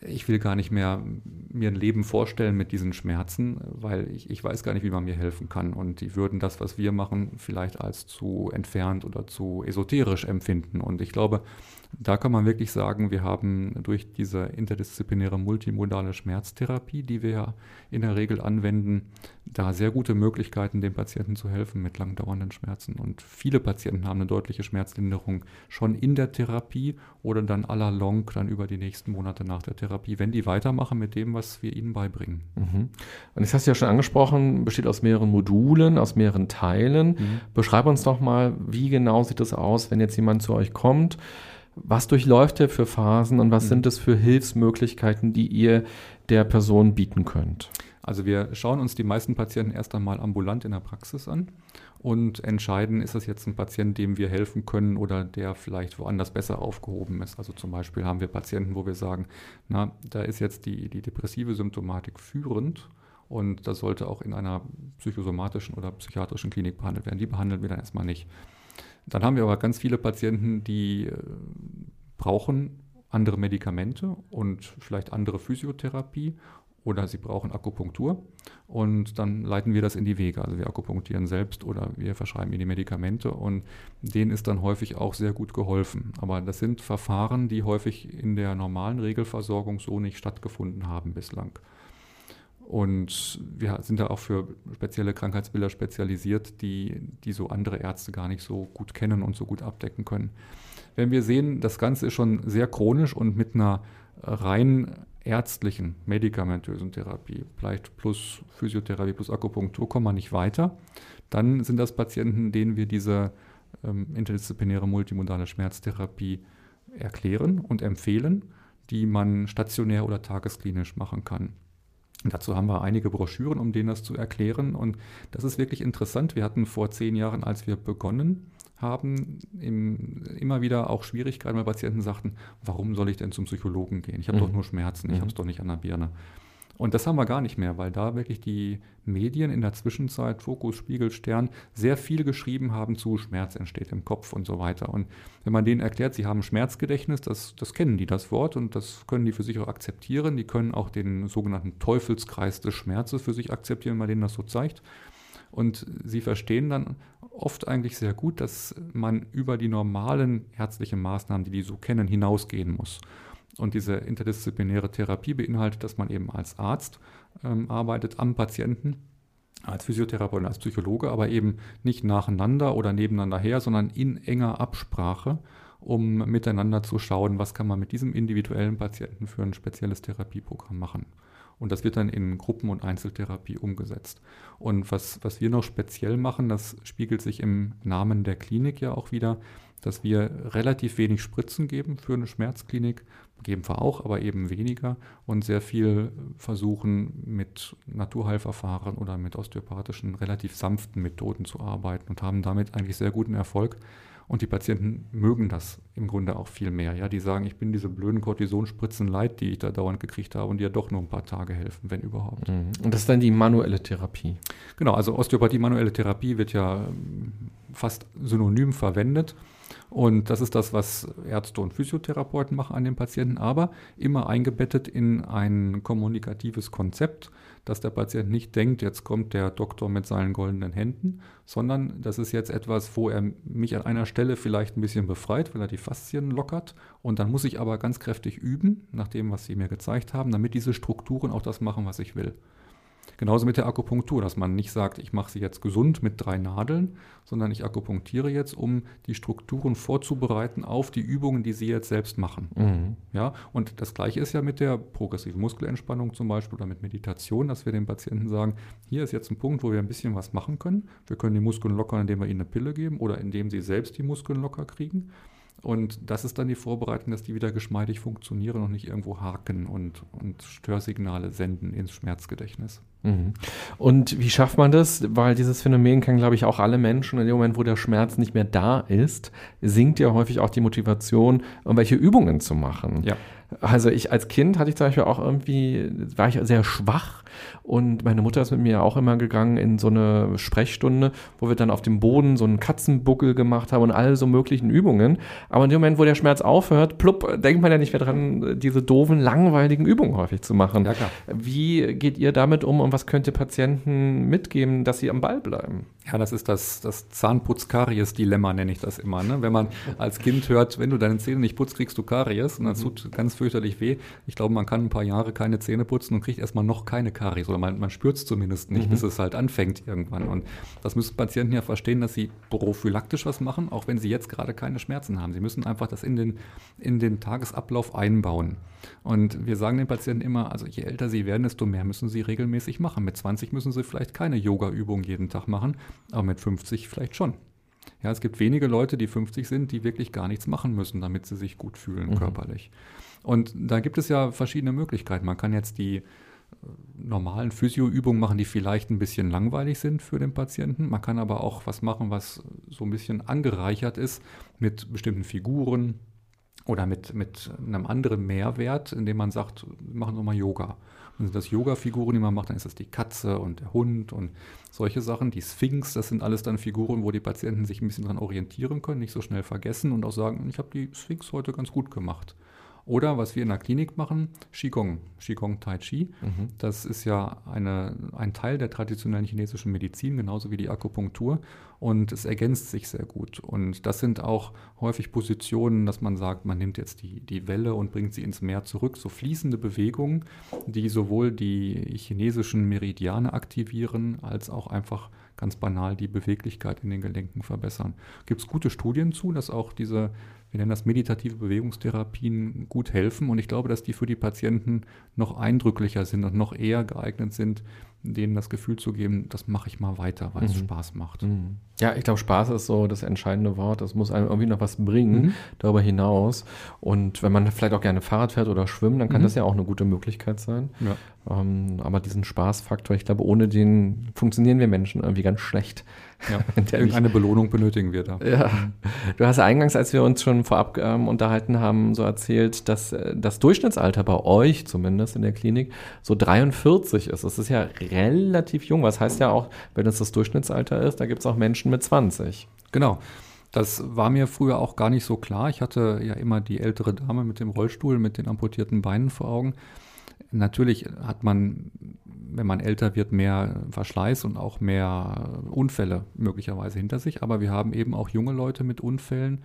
ich will gar nicht mehr mir ein Leben vorstellen mit diesen Schmerzen, weil ich, ich weiß gar nicht, wie man mir helfen kann. Und die würden das, was wir machen, vielleicht als zu entfernt oder zu esoterisch empfinden. Und ich glaube, da kann man wirklich sagen, wir haben durch diese interdisziplinäre multimodale Schmerztherapie, die wir ja in der Regel anwenden, da sehr gute Möglichkeiten, den Patienten zu helfen mit langdauernden Schmerzen. Und viele Patienten haben eine deutliche Schmerzlinderung schon in der Therapie oder dann à la long dann über die nächsten Monate nach der Therapie, wenn die weitermachen mit dem, was wir ihnen beibringen. Mhm. Und das hast du ja schon angesprochen, besteht aus mehreren Modulen, aus mehreren Teilen. Mhm. Beschreib uns doch mal, wie genau sieht es aus, wenn jetzt jemand zu euch kommt? Was durchläuft er für Phasen und was mhm. sind es für Hilfsmöglichkeiten, die ihr der Person bieten könnt? Also wir schauen uns die meisten Patienten erst einmal ambulant in der Praxis an und entscheiden, ist das jetzt ein Patient, dem wir helfen können oder der vielleicht woanders besser aufgehoben ist. Also zum Beispiel haben wir Patienten, wo wir sagen, na, da ist jetzt die, die depressive Symptomatik führend und das sollte auch in einer psychosomatischen oder psychiatrischen Klinik behandelt werden. Die behandeln wir dann erstmal nicht. Dann haben wir aber ganz viele Patienten, die äh, brauchen andere Medikamente und vielleicht andere Physiotherapie oder sie brauchen Akupunktur und dann leiten wir das in die Wege. Also wir akupunktieren selbst oder wir verschreiben ihnen die Medikamente und denen ist dann häufig auch sehr gut geholfen. Aber das sind Verfahren, die häufig in der normalen Regelversorgung so nicht stattgefunden haben bislang. Und wir sind da auch für spezielle Krankheitsbilder spezialisiert, die, die so andere Ärzte gar nicht so gut kennen und so gut abdecken können. Wenn wir sehen, das Ganze ist schon sehr chronisch und mit einer rein ärztlichen, medikamentösen Therapie, vielleicht plus Physiotherapie plus Akupunktur, kommen wir nicht weiter, dann sind das Patienten, denen wir diese ähm, interdisziplinäre multimodale Schmerztherapie erklären und empfehlen, die man stationär oder tagesklinisch machen kann. Dazu haben wir einige Broschüren, um denen das zu erklären. Und das ist wirklich interessant. Wir hatten vor zehn Jahren, als wir begonnen haben, im, immer wieder auch Schwierigkeiten, weil Patienten sagten, warum soll ich denn zum Psychologen gehen? Ich habe mhm. doch nur Schmerzen, ich mhm. habe es doch nicht an der Birne. Und das haben wir gar nicht mehr, weil da wirklich die Medien in der Zwischenzeit, Fokus, Spiegel, Stern, sehr viel geschrieben haben zu Schmerz entsteht im Kopf und so weiter. Und wenn man denen erklärt, sie haben Schmerzgedächtnis, das, das kennen die, das Wort, und das können die für sich auch akzeptieren. Die können auch den sogenannten Teufelskreis des Schmerzes für sich akzeptieren, wenn man denen das so zeigt. Und sie verstehen dann oft eigentlich sehr gut, dass man über die normalen ärztlichen Maßnahmen, die die so kennen, hinausgehen muss. Und diese interdisziplinäre Therapie beinhaltet, dass man eben als Arzt ähm, arbeitet am Patienten, als Physiotherapeut und als Psychologe, aber eben nicht nacheinander oder nebeneinander her, sondern in enger Absprache, um miteinander zu schauen, was kann man mit diesem individuellen Patienten für ein spezielles Therapieprogramm machen. Und das wird dann in Gruppen- und Einzeltherapie umgesetzt. Und was, was wir noch speziell machen, das spiegelt sich im Namen der Klinik ja auch wieder, dass wir relativ wenig Spritzen geben für eine Schmerzklinik, geben wir auch, aber eben weniger und sehr viel versuchen mit Naturheilverfahren oder mit osteopathischen, relativ sanften Methoden zu arbeiten und haben damit eigentlich sehr guten Erfolg. Und die Patienten mögen das im Grunde auch viel mehr. Ja, die sagen, ich bin diese blöden Kortisonspritzen leid, die ich da dauernd gekriegt habe und die ja doch nur ein paar Tage helfen, wenn überhaupt. Mhm. Und das ist dann die manuelle Therapie. Genau, also Osteopathie, manuelle Therapie wird ja fast synonym verwendet. Und das ist das, was Ärzte und Physiotherapeuten machen an den Patienten, aber immer eingebettet in ein kommunikatives Konzept, dass der Patient nicht denkt, jetzt kommt der Doktor mit seinen goldenen Händen, sondern das ist jetzt etwas, wo er mich an einer Stelle vielleicht ein bisschen befreit, weil er die Faszien lockert. Und dann muss ich aber ganz kräftig üben, nach dem, was Sie mir gezeigt haben, damit diese Strukturen auch das machen, was ich will. Genauso mit der Akupunktur, dass man nicht sagt, ich mache sie jetzt gesund mit drei Nadeln, sondern ich akupunktiere jetzt, um die Strukturen vorzubereiten auf die Übungen, die Sie jetzt selbst machen. Mhm. Ja, und das Gleiche ist ja mit der progressiven Muskelentspannung zum Beispiel oder mit Meditation, dass wir den Patienten sagen, hier ist jetzt ein Punkt, wo wir ein bisschen was machen können. Wir können die Muskeln lockern, indem wir ihnen eine Pille geben oder indem sie selbst die Muskeln locker kriegen. Und das ist dann die Vorbereitung, dass die wieder geschmeidig funktionieren und nicht irgendwo haken und, und Störsignale senden ins Schmerzgedächtnis. Mhm. Und wie schafft man das? Weil dieses Phänomen kennen, glaube ich, auch alle Menschen. In dem Moment, wo der Schmerz nicht mehr da ist, sinkt ja häufig auch die Motivation, irgendwelche Übungen zu machen. Ja. Also ich als Kind hatte ich zum Beispiel auch irgendwie, war ich sehr schwach und meine Mutter ist mit mir auch immer gegangen in so eine Sprechstunde, wo wir dann auf dem Boden so einen Katzenbuckel gemacht haben und all so möglichen Übungen. Aber in dem Moment, wo der Schmerz aufhört, plupp, denkt man ja nicht mehr dran, diese doofen, langweiligen Übungen häufig zu machen. Ja, klar. Wie geht ihr damit um und was könnt ihr Patienten mitgeben, dass sie am Ball bleiben? Ja, das ist das, das Zahnputz-Karies-Dilemma, nenne ich das immer. Ne? Wenn man als Kind hört, wenn du deine Zähne nicht putzt, kriegst du Karies und das mhm. tut ganz fürchterlich weh. Ich glaube, man kann ein paar Jahre keine Zähne putzen und kriegt erstmal noch keine Karies oder man, man spürt es zumindest nicht, mhm. bis es halt anfängt irgendwann. Und das müssen Patienten ja verstehen, dass sie prophylaktisch was machen, auch wenn sie jetzt gerade keine Schmerzen haben. Sie müssen einfach das in den, in den Tagesablauf einbauen. Und wir sagen den Patienten immer, also je älter sie werden, desto mehr müssen sie regelmäßig machen. Mit 20 müssen sie vielleicht keine Yoga-Übung jeden Tag machen aber mit 50 vielleicht schon. Ja, es gibt wenige Leute, die 50 sind, die wirklich gar nichts machen müssen, damit sie sich gut fühlen mhm. körperlich. Und da gibt es ja verschiedene Möglichkeiten. Man kann jetzt die äh, normalen Physioübungen machen, die vielleicht ein bisschen langweilig sind für den Patienten. Man kann aber auch was machen, was so ein bisschen angereichert ist mit bestimmten Figuren oder mit, mit einem anderen Mehrwert, indem man sagt, machen wir mal Yoga. Und sind das Yoga-Figuren, die man macht, dann ist das die Katze und der Hund und solche Sachen. Die Sphinx, das sind alles dann Figuren, wo die Patienten sich ein bisschen dran orientieren können, nicht so schnell vergessen und auch sagen, ich habe die Sphinx heute ganz gut gemacht. Oder was wir in der Klinik machen, Qigong, Qigong Tai Chi. Mhm. Das ist ja eine, ein Teil der traditionellen chinesischen Medizin, genauso wie die Akupunktur. Und es ergänzt sich sehr gut. Und das sind auch häufig Positionen, dass man sagt, man nimmt jetzt die, die Welle und bringt sie ins Meer zurück. So fließende Bewegungen, die sowohl die chinesischen Meridiane aktivieren, als auch einfach ganz banal die Beweglichkeit in den Gelenken verbessern. Gibt es gute Studien zu, dass auch diese wir nennen das meditative Bewegungstherapien, gut helfen. Und ich glaube, dass die für die Patienten noch eindrücklicher sind und noch eher geeignet sind, denen das Gefühl zu geben, das mache ich mal weiter, weil mhm. es Spaß macht. Mhm. Ja, ich glaube, Spaß ist so das entscheidende Wort. Das muss einem irgendwie noch was bringen mhm. darüber hinaus. Und wenn man vielleicht auch gerne Fahrrad fährt oder schwimmt, dann kann mhm. das ja auch eine gute Möglichkeit sein. Ja. Ähm, aber diesen Spaßfaktor, ich glaube, ohne den funktionieren wir Menschen irgendwie ganz schlecht. Ja, irgendeine Belohnung benötigen wir da. Ja. Du hast eingangs, als wir uns schon vorab ähm, unterhalten haben, so erzählt, dass äh, das Durchschnittsalter bei euch zumindest in der Klinik so 43 ist. Das ist ja relativ jung. Was heißt ja auch, wenn es das Durchschnittsalter ist, da gibt es auch Menschen mit 20. Genau. Das war mir früher auch gar nicht so klar. Ich hatte ja immer die ältere Dame mit dem Rollstuhl, mit den amputierten Beinen vor Augen. Natürlich hat man, wenn man älter wird, mehr Verschleiß und auch mehr Unfälle möglicherweise hinter sich. Aber wir haben eben auch junge Leute mit Unfällen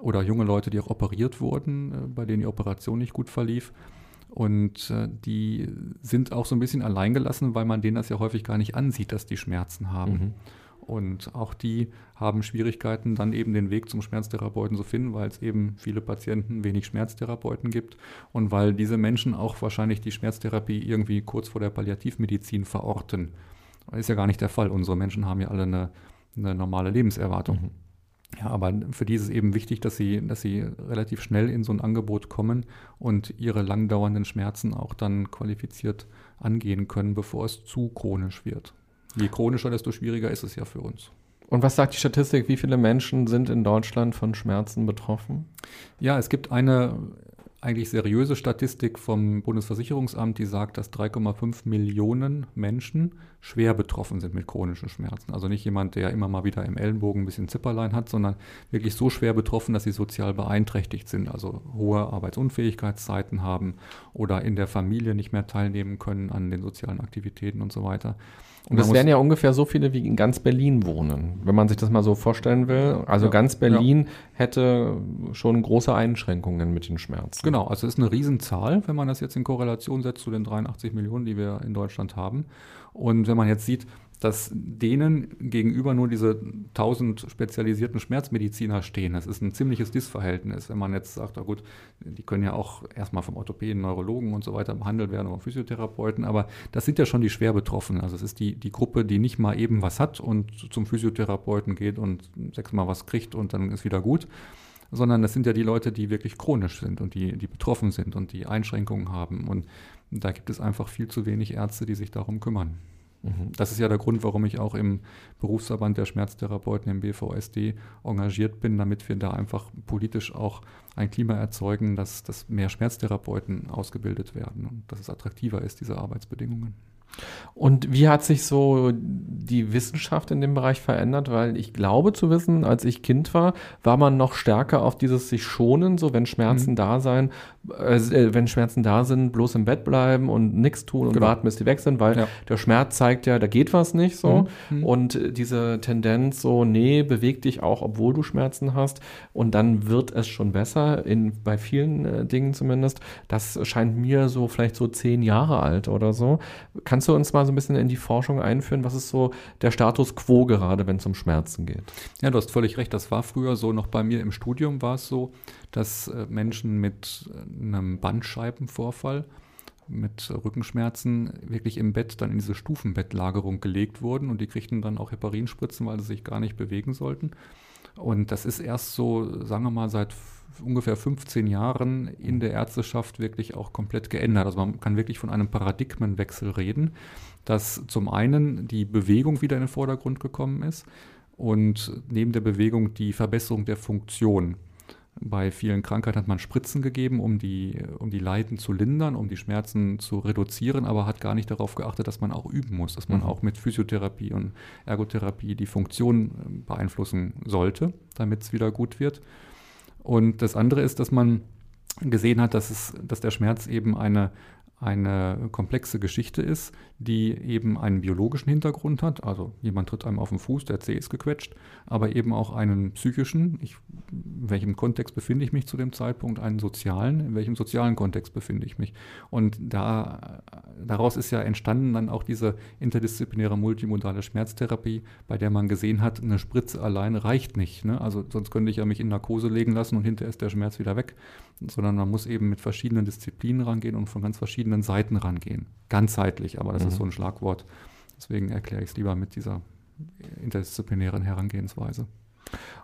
oder junge Leute, die auch operiert wurden, äh, bei denen die Operation nicht gut verlief. Und äh, die sind auch so ein bisschen alleingelassen, weil man denen das ja häufig gar nicht ansieht, dass die Schmerzen haben. Mhm. Und auch die haben Schwierigkeiten, dann eben den Weg zum Schmerztherapeuten zu finden, weil es eben viele Patienten wenig Schmerztherapeuten gibt und weil diese Menschen auch wahrscheinlich die Schmerztherapie irgendwie kurz vor der Palliativmedizin verorten. Ist ja gar nicht der Fall. Unsere Menschen haben ja alle eine, eine normale Lebenserwartung. Mhm. Ja, aber für die ist es eben wichtig, dass sie, dass sie relativ schnell in so ein Angebot kommen und ihre langdauernden Schmerzen auch dann qualifiziert angehen können, bevor es zu chronisch wird. Je chronischer, desto schwieriger ist es ja für uns. Und was sagt die Statistik? Wie viele Menschen sind in Deutschland von Schmerzen betroffen? Ja, es gibt eine eigentlich seriöse Statistik vom Bundesversicherungsamt, die sagt, dass 3,5 Millionen Menschen schwer betroffen sind mit chronischen Schmerzen. Also nicht jemand, der immer mal wieder im Ellenbogen ein bisschen Zipperlein hat, sondern wirklich so schwer betroffen, dass sie sozial beeinträchtigt sind, also hohe Arbeitsunfähigkeitszeiten haben oder in der Familie nicht mehr teilnehmen können an den sozialen Aktivitäten und so weiter. Und das wären ja ungefähr so viele, wie in ganz Berlin wohnen, wenn man sich das mal so vorstellen will. Also ja, ganz Berlin ja. hätte schon große Einschränkungen mit den Schmerzen. Genau, also es ist eine Riesenzahl, wenn man das jetzt in Korrelation setzt zu den 83 Millionen, die wir in Deutschland haben. Und wenn man jetzt sieht, dass denen gegenüber nur diese 1000 spezialisierten Schmerzmediziner stehen. Das ist ein ziemliches Dissverhältnis, wenn man jetzt sagt, na gut, die können ja auch erstmal vom Orthopäden, Neurologen und so weiter behandelt werden oder Physiotherapeuten, aber das sind ja schon die schwer Betroffenen. Also es ist die, die Gruppe, die nicht mal eben was hat und zum Physiotherapeuten geht und sechsmal was kriegt und dann ist wieder gut, sondern das sind ja die Leute, die wirklich chronisch sind und die, die betroffen sind und die Einschränkungen haben. Und da gibt es einfach viel zu wenig Ärzte, die sich darum kümmern. Mhm. Das ist ja der Grund, warum ich auch im Berufsverband der Schmerztherapeuten im BVSD engagiert bin, damit wir da einfach politisch auch ein Klima erzeugen, dass, dass mehr Schmerztherapeuten ausgebildet werden und dass es attraktiver ist, diese Arbeitsbedingungen. Und wie hat sich so die Wissenschaft in dem Bereich verändert? Weil ich glaube zu wissen, als ich Kind war, war man noch stärker auf dieses sich schonen, so wenn Schmerzen mhm. da sein, äh, wenn Schmerzen da sind, bloß im Bett bleiben und nichts tun und genau. warten, bis die weg sind, weil ja. der Schmerz zeigt ja, da geht was nicht so. Mhm. mhm. Und diese Tendenz so, nee, beweg dich auch, obwohl du Schmerzen hast und dann wird es schon besser, in, bei vielen äh, Dingen zumindest. Das scheint mir so vielleicht so zehn Jahre alt oder so. Kannst du uns mal so ein bisschen in die Forschung einführen? Was ist so der Status quo gerade, wenn es um Schmerzen geht? Ja, du hast völlig recht. Das war früher so, noch bei mir im Studium war es so, dass äh, Menschen mit äh, einem Bandscheibenvorfall mit Rückenschmerzen wirklich im Bett dann in diese Stufenbettlagerung gelegt wurden und die kriegten dann auch Heparinspritzen, weil sie sich gar nicht bewegen sollten. Und das ist erst so, sagen wir mal, seit ungefähr 15 Jahren in der Ärzteschaft wirklich auch komplett geändert. Also man kann wirklich von einem Paradigmenwechsel reden, dass zum einen die Bewegung wieder in den Vordergrund gekommen ist und neben der Bewegung die Verbesserung der Funktion. Bei vielen Krankheiten hat man Spritzen gegeben, um die, um die Leiden zu lindern, um die Schmerzen zu reduzieren, aber hat gar nicht darauf geachtet, dass man auch üben muss, dass man mhm. auch mit Physiotherapie und Ergotherapie die Funktion äh, beeinflussen sollte, damit es wieder gut wird. Und das andere ist, dass man gesehen hat, dass, es, dass der Schmerz eben eine, eine komplexe Geschichte ist, die eben einen biologischen Hintergrund hat. Also jemand tritt einem auf den Fuß, der Zeh ist gequetscht, aber eben auch einen psychischen, ich, in welchem Kontext befinde ich mich zu dem Zeitpunkt, einen sozialen, in welchem sozialen Kontext befinde ich mich. Und da, daraus ist ja entstanden dann auch diese interdisziplinäre multimodale Schmerztherapie, bei der man gesehen hat, eine Spritze alleine reicht nicht. Ne? Also sonst könnte ich ja mich in Narkose legen lassen und hinterher ist der Schmerz wieder weg, sondern man muss eben mit verschiedenen Disziplinen rangehen und von ganz verschiedenen Seiten rangehen. Ganzheitlich, aber das mhm. ist so ein Schlagwort. Deswegen erkläre ich es lieber mit dieser interdisziplinären Herangehensweise.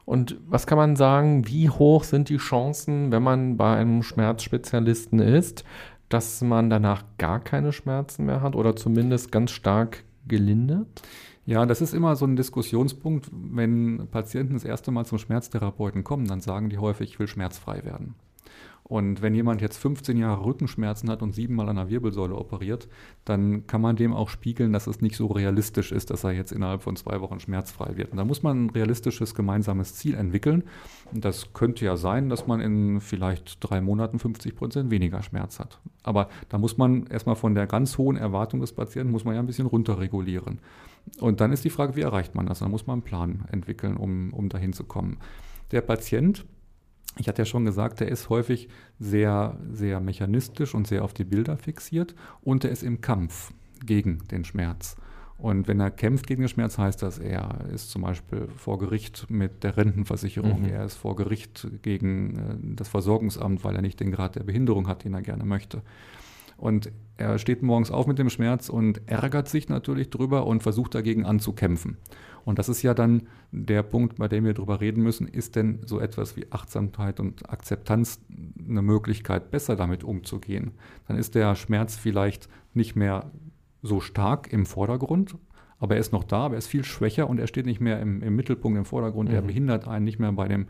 Und was kann man sagen, wie hoch sind die Chancen, wenn man bei einem Schmerzspezialisten ist, dass man danach gar keine Schmerzen mehr hat oder zumindest ganz stark gelindert? Ja, das ist immer so ein Diskussionspunkt. Wenn Patienten das erste Mal zum Schmerztherapeuten kommen, dann sagen die häufig, ich will schmerzfrei werden. Und wenn jemand jetzt 15 Jahre Rückenschmerzen hat und siebenmal an der Wirbelsäule operiert, dann kann man dem auch spiegeln, dass es nicht so realistisch ist, dass er jetzt innerhalb von zwei Wochen schmerzfrei wird. Und da muss man ein realistisches gemeinsames Ziel entwickeln. Und das könnte ja sein, dass man in vielleicht drei Monaten 50 Prozent weniger Schmerz hat. Aber da muss man erstmal von der ganz hohen Erwartung des Patienten, muss man ja ein bisschen runterregulieren. Und dann ist die Frage, wie erreicht man das? Da muss man einen Plan entwickeln, um, um dahin zu kommen. Der Patient ich hatte ja schon gesagt, er ist häufig sehr, sehr mechanistisch und sehr auf die Bilder fixiert und er ist im Kampf gegen den Schmerz. Und wenn er kämpft gegen den Schmerz, heißt das, er ist zum Beispiel vor Gericht mit der Rentenversicherung, mhm. er ist vor Gericht gegen äh, das Versorgungsamt, weil er nicht den Grad der Behinderung hat, den er gerne möchte. Und er steht morgens auf mit dem Schmerz und ärgert sich natürlich drüber und versucht dagegen anzukämpfen. Und das ist ja dann der Punkt, bei dem wir drüber reden müssen, ist denn so etwas wie Achtsamkeit und Akzeptanz eine Möglichkeit, besser damit umzugehen? Dann ist der Schmerz vielleicht nicht mehr so stark im Vordergrund, aber er ist noch da, aber er ist viel schwächer und er steht nicht mehr im, im Mittelpunkt, im Vordergrund. Mhm. Er behindert einen nicht mehr bei dem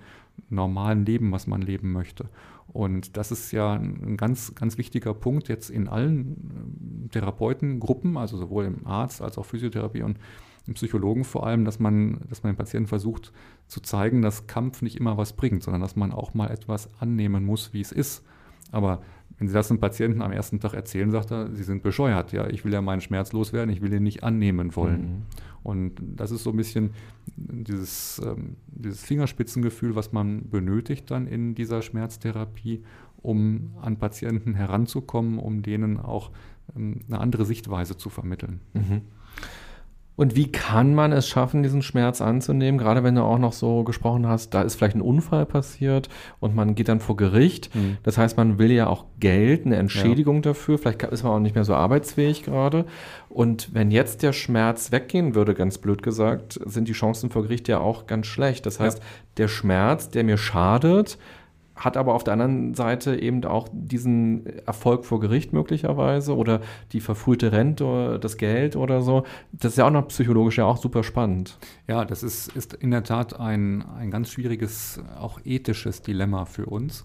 normalen Leben, was man leben möchte. Und das ist ja ein ganz, ganz wichtiger Punkt jetzt in allen Therapeutengruppen, also sowohl im Arzt als auch Physiotherapie und im Psychologen vor allem, dass man, dass man den Patienten versucht zu zeigen, dass Kampf nicht immer was bringt, sondern dass man auch mal etwas annehmen muss, wie es ist. Aber wenn Sie das einem Patienten am ersten Tag erzählen, sagt er, Sie sind bescheuert. Ja, ich will ja meinen Schmerz loswerden, ich will ihn nicht annehmen wollen. Mhm. Und das ist so ein bisschen dieses, ähm, dieses Fingerspitzengefühl, was man benötigt dann in dieser Schmerztherapie, um an Patienten heranzukommen, um denen auch ähm, eine andere Sichtweise zu vermitteln. Mhm. Und wie kann man es schaffen, diesen Schmerz anzunehmen? Gerade wenn du auch noch so gesprochen hast, da ist vielleicht ein Unfall passiert und man geht dann vor Gericht. Mhm. Das heißt, man will ja auch Geld, eine Entschädigung ja. dafür. Vielleicht ist man auch nicht mehr so arbeitsfähig gerade. Und wenn jetzt der Schmerz weggehen würde, ganz blöd gesagt, sind die Chancen vor Gericht ja auch ganz schlecht. Das heißt, ja. der Schmerz, der mir schadet, hat aber auf der anderen Seite eben auch diesen Erfolg vor Gericht möglicherweise oder die verfrühte Rente oder das Geld oder so. Das ist ja auch noch psychologisch ja auch super spannend. Ja, das ist, ist in der Tat ein, ein ganz schwieriges, auch ethisches Dilemma für uns.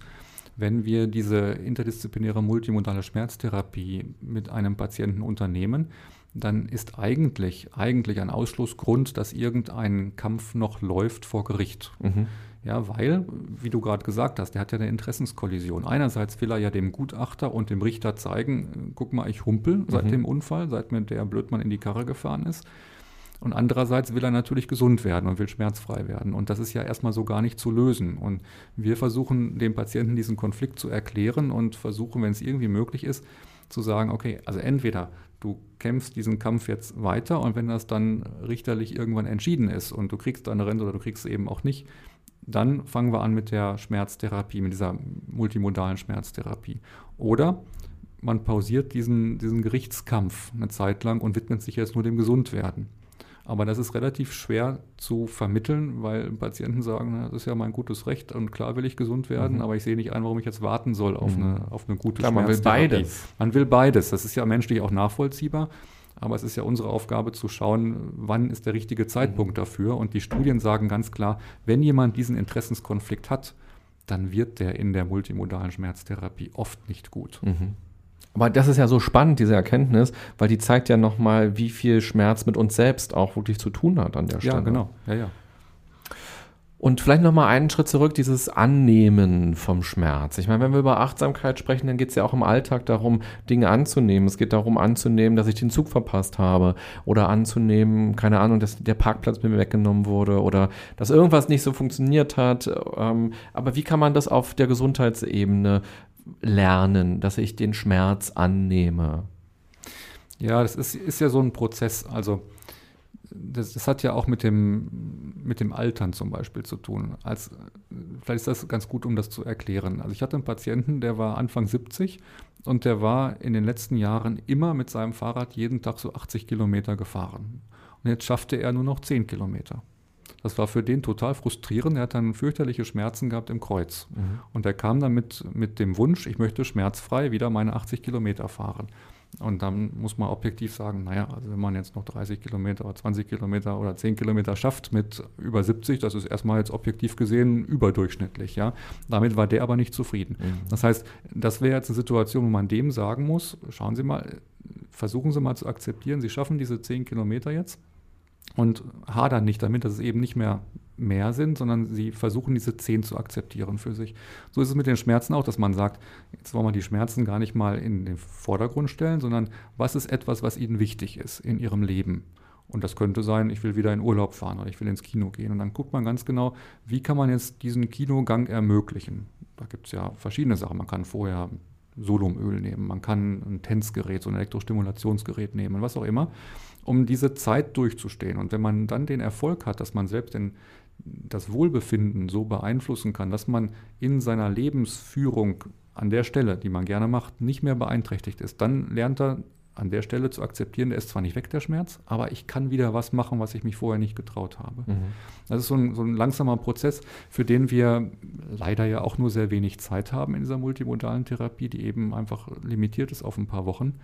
Wenn wir diese interdisziplinäre multimodale Schmerztherapie mit einem Patienten unternehmen, dann ist eigentlich, eigentlich ein Ausschlussgrund, dass irgendein Kampf noch läuft vor Gericht. Mhm. Ja, weil, wie du gerade gesagt hast, der hat ja eine Interessenskollision. Einerseits will er ja dem Gutachter und dem Richter zeigen, guck mal, ich humpel seit mhm. dem Unfall, seit mir der Blödmann in die Karre gefahren ist. Und andererseits will er natürlich gesund werden und will schmerzfrei werden. Und das ist ja erstmal so gar nicht zu lösen. Und wir versuchen dem Patienten diesen Konflikt zu erklären und versuchen, wenn es irgendwie möglich ist, zu sagen, okay, also entweder du kämpfst diesen Kampf jetzt weiter und wenn das dann richterlich irgendwann entschieden ist und du kriegst deine Rente oder du kriegst es eben auch nicht, dann fangen wir an mit der Schmerztherapie, mit dieser multimodalen Schmerztherapie. Oder man pausiert diesen, diesen Gerichtskampf eine Zeit lang und widmet sich jetzt nur dem Gesundwerden. Aber das ist relativ schwer zu vermitteln, weil Patienten sagen, na, das ist ja mein gutes Recht und klar will ich gesund werden, mhm. aber ich sehe nicht ein, warum ich jetzt warten soll auf, mhm. eine, auf eine gute klar, Man will beides. Man will beides. Das ist ja menschlich auch nachvollziehbar. Aber es ist ja unsere Aufgabe zu schauen, wann ist der richtige Zeitpunkt mhm. dafür. Und die Studien sagen ganz klar, wenn jemand diesen Interessenskonflikt hat, dann wird der in der multimodalen Schmerztherapie oft nicht gut. Mhm. Aber das ist ja so spannend, diese Erkenntnis, weil die zeigt ja nochmal, wie viel Schmerz mit uns selbst auch wirklich zu tun hat an der Stelle. Ja, genau. Ja, ja. Und vielleicht nochmal einen Schritt zurück, dieses Annehmen vom Schmerz. Ich meine, wenn wir über Achtsamkeit sprechen, dann geht es ja auch im Alltag darum, Dinge anzunehmen. Es geht darum anzunehmen, dass ich den Zug verpasst habe oder anzunehmen, keine Ahnung, dass der Parkplatz mir weggenommen wurde oder dass irgendwas nicht so funktioniert hat. Ähm, aber wie kann man das auf der Gesundheitsebene lernen, dass ich den Schmerz annehme? Ja, das ist, ist ja so ein Prozess. Also das, das, hat ja auch mit dem, mit dem Altern zum Beispiel zu tun. Als, vielleicht ist das ganz gut, um das zu erklären. Also ich hatte einen Patienten, der war Anfang 70 und der war in den letzten Jahren immer mit seinem Fahrrad jeden Tag so 80 Kilometer gefahren. Und jetzt schaffte er nur noch 10 Kilometer. Das war für den total frustrierend. Er hat dann fürchterliche Schmerzen gehabt im Kreuz. Mhm. Und er kam dann mit, mit dem Wunsch, ich möchte schmerzfrei wieder meine 80 Kilometer fahren. Und dann muss man objektiv sagen, naja, also wenn man jetzt noch 30 Kilometer oder 20 Kilometer oder 10 Kilometer schafft mit über 70, das ist erstmal jetzt objektiv gesehen überdurchschnittlich. Ja? Damit war der aber nicht zufrieden. Mhm. Das heißt, das wäre jetzt eine Situation, wo man dem sagen muss, schauen Sie mal, versuchen Sie mal zu akzeptieren, Sie schaffen diese 10 Kilometer jetzt und hadern nicht damit, dass es eben nicht mehr mehr sind, sondern sie versuchen diese zehn zu akzeptieren für sich. So ist es mit den Schmerzen auch, dass man sagt, jetzt wollen wir die Schmerzen gar nicht mal in den Vordergrund stellen, sondern was ist etwas, was ihnen wichtig ist in ihrem Leben. Und das könnte sein, ich will wieder in Urlaub fahren oder ich will ins Kino gehen. Und dann guckt man ganz genau, wie kann man jetzt diesen Kinogang ermöglichen. Da gibt es ja verschiedene Sachen. Man kann vorher Solumöl nehmen, man kann ein Tänzgerät, so ein Elektrostimulationsgerät nehmen, was auch immer um diese Zeit durchzustehen. Und wenn man dann den Erfolg hat, dass man selbst den, das Wohlbefinden so beeinflussen kann, dass man in seiner Lebensführung an der Stelle, die man gerne macht, nicht mehr beeinträchtigt ist, dann lernt er an der Stelle zu akzeptieren, der ist zwar nicht weg, der Schmerz, aber ich kann wieder was machen, was ich mich vorher nicht getraut habe. Mhm. Das ist so ein, so ein, langsamer Prozess, für den wir leider ja auch nur sehr wenig Zeit haben in dieser multimodalen Therapie, die eben einfach limitiert ist auf ein paar Wochen.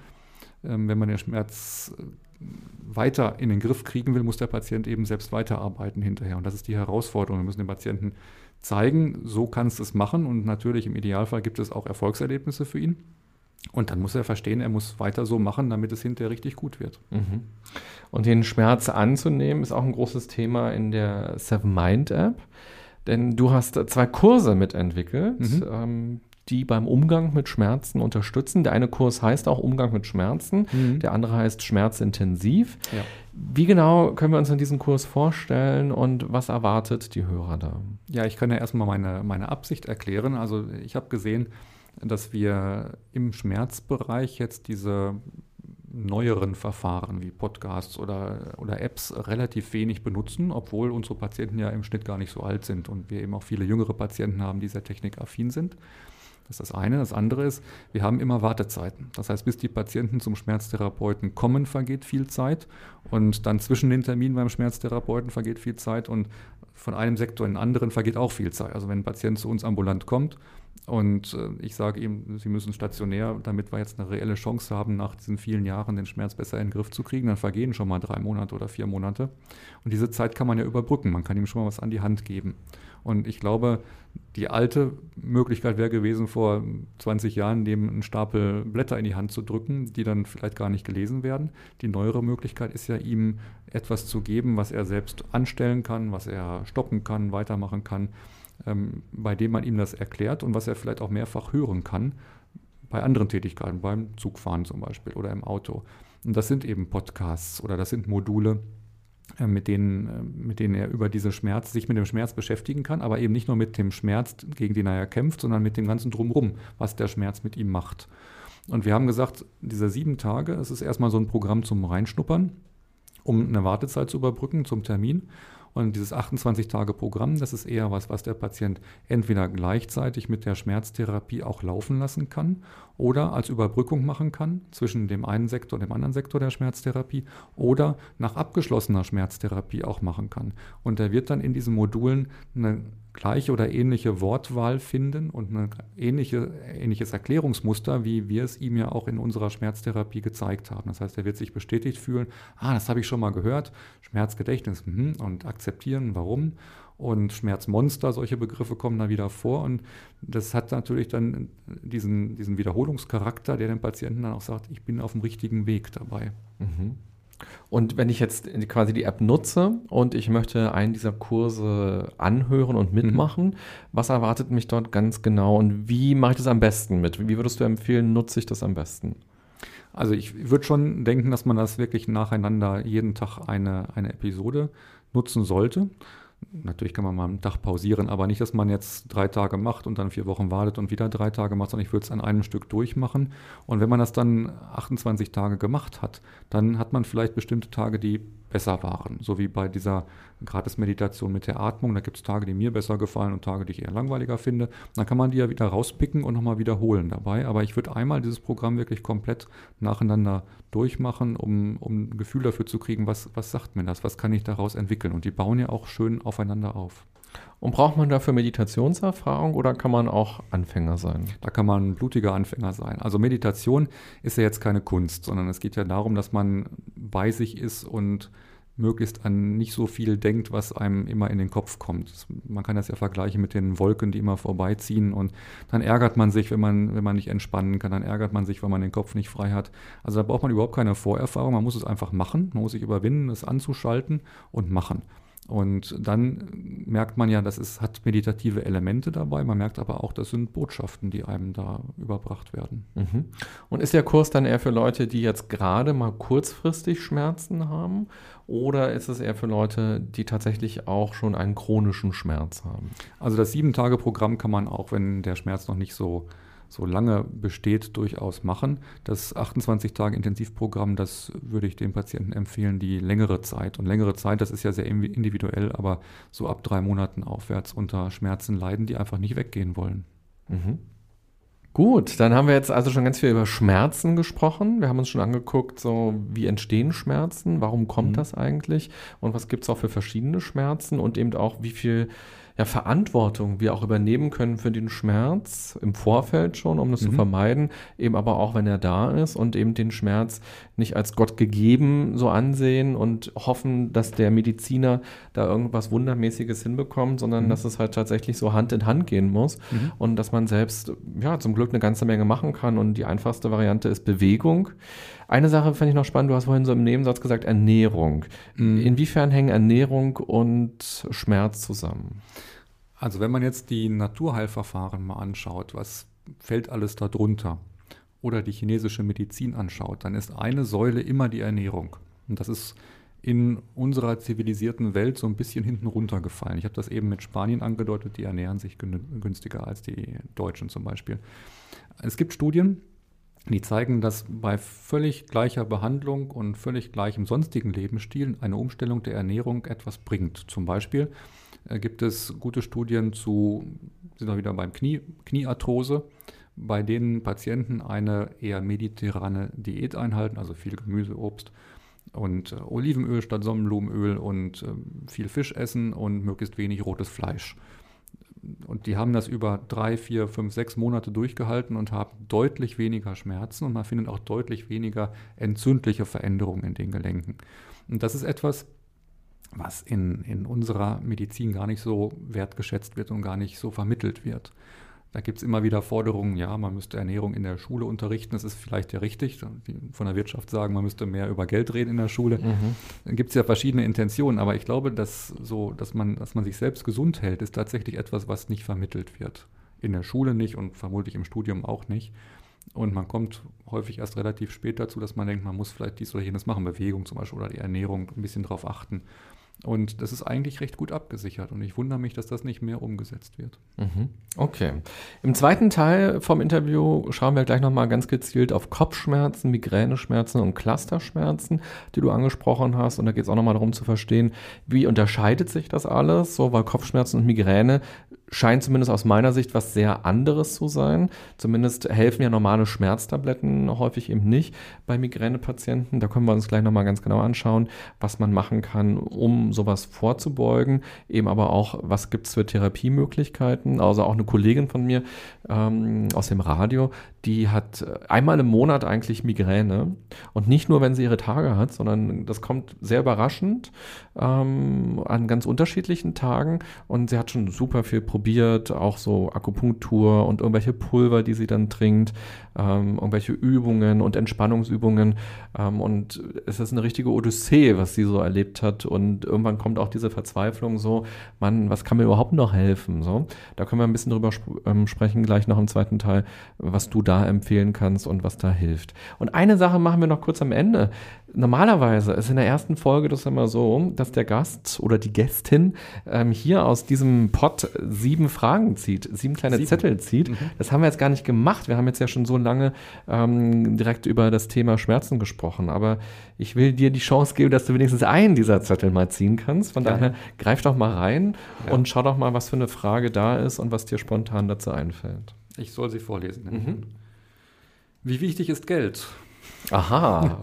Ähm, wenn man den Schmerz weiter in den Griff kriegen will, muss der Patient eben selbst weiterarbeiten hinterher. Und das ist die Herausforderung. Wir müssen dem Patienten zeigen, so kannst du es machen. Und natürlich im Idealfall gibt es auch Erfolgserlebnisse für ihn. Und dann muss er verstehen, er muss weiter so machen, damit es hinterher richtig gut wird. Mhm. Und den Schmerz anzunehmen, ist auch ein großes Thema in der Seven Mind App. Denn du hast zwei Kurse mitentwickelt. Mhm. Ähm, die beim Umgang mit Schmerzen unterstützen. Der eine Kurs heißt auch Umgang mit Schmerzen, mhm. der andere heißt Schmerzintensiv. Ja. Wie genau können wir uns in diesem Kurs vorstellen und was erwartet die Hörer da? Ja, ich kann ja erstmal meine, meine Absicht erklären. Also ich habe gesehen, dass wir im Schmerzbereich jetzt diese neueren Verfahren wie Podcasts oder, oder Apps relativ wenig benutzen, obwohl unsere Patienten ja im Schnitt gar nicht so alt sind und wir eben auch viele jüngere Patienten haben, die sehr technikaffin sind. Das ist das eine. Das andere ist, wir haben immer Wartezeiten. Das heißt, bis die Patienten zum Schmerztherapeuten kommen, vergeht viel Zeit. Und dann zwischen den Terminen beim Schmerztherapeuten vergeht viel Zeit. Und von einem Sektor in den anderen vergeht auch viel Zeit. Also wenn ein Patient zu uns ambulant kommt und äh, ich sage ihm, Sie müssen stationär, damit wir jetzt eine reelle Chance haben, nach diesen vielen Jahren den Schmerz besser in den Griff zu kriegen, dann vergehen schon mal drei Monate oder vier Monate. Und diese Zeit kann man ja überbrücken. Man kann ihm schon mal was an die Hand geben. Und ich glaube, die alte Möglichkeit wäre gewesen, vor 20 Jahren dem einen Stapel Blätter in die Hand zu drücken, die dann vielleicht gar nicht gelesen werden. Die neuere Möglichkeit ist ja, ihm etwas zu geben, was er selbst anstellen kann, was er stoppen kann, weitermachen kann, bei dem man ihm das erklärt und was er vielleicht auch mehrfach hören kann bei anderen Tätigkeiten, beim Zugfahren zum Beispiel oder im Auto. Und das sind eben Podcasts oder das sind Module, äh, mit denen, äh, mit denen er über diese Schmerz, sich mit dem Schmerz beschäftigen kann, aber eben nicht nur mit dem Schmerz, gegen den er ja kämpft, sondern mit dem ganzen Drumherum, was der Schmerz mit ihm macht. Und wir haben gesagt, diese sieben Tage, es ist erstmal so ein Programm zum Reinschnuppern, um eine Wartezeit zu überbrücken zum Termin. Und dieses 28-Tage-Programm, das ist eher was, was der Patient entweder gleichzeitig mit der Schmerztherapie auch laufen lassen kann oder als Überbrückung machen kann zwischen dem einen Sektor und dem anderen Sektor der Schmerztherapie oder nach abgeschlossener Schmerztherapie auch machen kann. Und er wird dann in diesen Modulen eine gleiche oder ähnliche Wortwahl finden und ein ähnliche, ähnliches Erklärungsmuster, wie wir es ihm ja auch in unserer Schmerztherapie gezeigt haben. Das heißt, er wird sich bestätigt fühlen, ah, das habe ich schon mal gehört, Schmerzgedächtnis mh, und akzeptieren, warum. Und Schmerzmonster, solche Begriffe kommen da wieder vor. Und das hat natürlich dann diesen, diesen Wiederholungscharakter, der dem Patienten dann auch sagt, ich bin auf dem richtigen Weg dabei. Mhm. Und wenn ich jetzt quasi die App nutze und ich möchte einen dieser Kurse anhören und mitmachen, mhm. was erwartet mich dort ganz genau und wie mache ich das am besten mit? Wie würdest du empfehlen, nutze ich das am besten? Also ich würde schon denken, dass man das wirklich nacheinander jeden Tag eine, eine Episode nutzen sollte. Natürlich kann man mal einen Tag pausieren, aber nicht, dass man jetzt drei Tage macht und dann vier Wochen wartet und wieder drei Tage macht, sondern ich würde es an einem Stück durchmachen. Und wenn man das dann 28 Tage gemacht hat, dann hat man vielleicht bestimmte Tage, die besser waren. So wie bei dieser Gratis-Meditation mit der Atmung. Da gibt es Tage, die mir besser gefallen und Tage, die ich eher langweiliger finde. Dann kann man die ja wieder rauspicken und nochmal wiederholen dabei. Aber ich würde einmal dieses Programm wirklich komplett nacheinander durchmachen, um, um ein Gefühl dafür zu kriegen, was, was sagt mir das, was kann ich daraus entwickeln. Und die bauen ja auch schön aufeinander auf. Und braucht man dafür Meditationserfahrung oder kann man auch Anfänger sein? Da kann man blutiger Anfänger sein. Also Meditation ist ja jetzt keine Kunst, sondern es geht ja darum, dass man bei sich ist und möglichst an nicht so viel denkt, was einem immer in den Kopf kommt. Man kann das ja vergleichen mit den Wolken, die immer vorbeiziehen und dann ärgert man sich, wenn man, wenn man nicht entspannen kann, dann ärgert man sich, wenn man den Kopf nicht frei hat. Also da braucht man überhaupt keine Vorerfahrung, man muss es einfach machen, man muss sich überwinden, es anzuschalten und machen. Und dann merkt man ja, dass es hat meditative Elemente dabei. Man merkt aber auch, das sind Botschaften, die einem da überbracht werden. Mhm. Und ist der Kurs dann eher für Leute, die jetzt gerade mal kurzfristig Schmerzen haben? Oder ist es eher für Leute, die tatsächlich auch schon einen chronischen Schmerz haben? Also das Sieben-Tage-Programm kann man auch, wenn der Schmerz noch nicht so so lange besteht, durchaus machen. Das 28-Tage-Intensivprogramm, das würde ich den Patienten empfehlen, die längere Zeit. Und längere Zeit, das ist ja sehr individuell, aber so ab drei Monaten aufwärts unter Schmerzen leiden, die einfach nicht weggehen wollen. Mhm. Gut, dann haben wir jetzt also schon ganz viel über Schmerzen gesprochen. Wir haben uns schon angeguckt, so wie entstehen Schmerzen, warum kommt mhm. das eigentlich und was gibt es auch für verschiedene Schmerzen und eben auch wie viel ja, Verantwortung wir auch übernehmen können für den Schmerz im Vorfeld schon, um das mhm. zu vermeiden, eben aber auch, wenn er da ist und eben den Schmerz nicht als Gott gegeben so ansehen und hoffen, dass der Mediziner da irgendwas Wundermäßiges hinbekommt, sondern mhm. dass es halt tatsächlich so Hand in Hand gehen muss mhm. und dass man selbst ja zum Glück eine ganze Menge machen kann und die einfachste Variante ist Bewegung. Eine Sache fand ich noch spannend, du hast vorhin so im Nebensatz gesagt Ernährung. Mhm. Inwiefern hängen Ernährung und Schmerz zusammen? Also wenn man jetzt die Naturheilverfahren mal anschaut, was fällt alles darunter? Oder die chinesische Medizin anschaut, dann ist eine Säule immer die Ernährung. Und das ist in unserer zivilisierten Welt so ein bisschen hinten runtergefallen. Ich habe das eben mit Spanien angedeutet, die ernähren sich günstiger als die Deutschen zum Beispiel. Es gibt Studien, die zeigen, dass bei völlig gleicher Behandlung und völlig gleichem sonstigen Lebensstil eine Umstellung der Ernährung etwas bringt. Zum Beispiel äh, gibt es gute Studien zu, sind wir wieder beim Knie, Kniearthrose, bei denen Patienten eine eher mediterrane Diät einhalten, also viel Gemüse, Obst und äh, Olivenöl statt Sonnenblumenöl und äh, viel Fisch essen und möglichst wenig rotes Fleisch. Und die haben das über drei, vier, fünf, sechs Monate durchgehalten und haben deutlich weniger Schmerzen und man findet auch deutlich weniger entzündliche Veränderungen in den Gelenken. Und das ist etwas, was in, in unserer Medizin gar nicht so wertgeschätzt wird und gar nicht so vermittelt wird. Da gibt es immer wieder Forderungen, ja, man müsste Ernährung in der Schule unterrichten. Das ist vielleicht ja richtig. Die von der Wirtschaft sagen, man müsste mehr über Geld reden in der Schule. Mhm. Dann gibt es ja verschiedene Intentionen, aber ich glaube, dass so, dass man, dass man sich selbst gesund hält, ist tatsächlich etwas, was nicht vermittelt wird. In der Schule nicht und vermutlich im Studium auch nicht. Und man kommt häufig erst relativ spät dazu, dass man denkt, man muss vielleicht dies oder jenes machen, Bewegung zum Beispiel oder die Ernährung, ein bisschen darauf achten. Und das ist eigentlich recht gut abgesichert. Und ich wundere mich, dass das nicht mehr umgesetzt wird. Mhm. Okay. Im zweiten Teil vom Interview schauen wir gleich nochmal ganz gezielt auf Kopfschmerzen, Migräneschmerzen und Clusterschmerzen, die du angesprochen hast. Und da geht es auch nochmal darum zu verstehen, wie unterscheidet sich das alles? So, weil Kopfschmerzen und Migräne scheint zumindest aus meiner Sicht was sehr anderes zu sein. Zumindest helfen ja normale Schmerztabletten häufig eben nicht bei Migränepatienten. Da können wir uns gleich nochmal ganz genau anschauen, was man machen kann, um sowas vorzubeugen. Eben aber auch, was gibt es für Therapiemöglichkeiten. Also auch eine Kollegin von mir ähm, aus dem Radio, die hat einmal im Monat eigentlich Migräne. Und nicht nur, wenn sie ihre Tage hat, sondern das kommt sehr überraschend ähm, an ganz unterschiedlichen Tagen. Und sie hat schon super viel probiert, auch so Akupunktur und irgendwelche Pulver, die sie dann trinkt, ähm, irgendwelche Übungen und Entspannungsübungen. Ähm, und es ist eine richtige Odyssee, was sie so erlebt hat. Und irgendwann kommt auch diese Verzweiflung so, Mann, was kann mir überhaupt noch helfen? So, da können wir ein bisschen drüber sp ähm, sprechen, gleich noch im zweiten Teil, was du da empfehlen kannst und was da hilft. Und eine Sache machen wir noch kurz am Ende. Normalerweise ist in der ersten Folge das immer so, dass der Gast oder die Gästin ähm, hier aus diesem Pot sieben Fragen zieht, sieben kleine sieben. Zettel zieht. Mhm. Das haben wir jetzt gar nicht gemacht. Wir haben jetzt ja schon so lange ähm, direkt über das Thema Schmerzen gesprochen. Aber ich will dir die Chance geben, dass du wenigstens einen dieser Zettel mal ziehen kannst. Von ja. daher greif doch mal rein ja. und schau doch mal, was für eine Frage da ist und was dir spontan dazu einfällt. Ich soll sie vorlesen. Mhm. Wie wichtig ist Geld? Aha.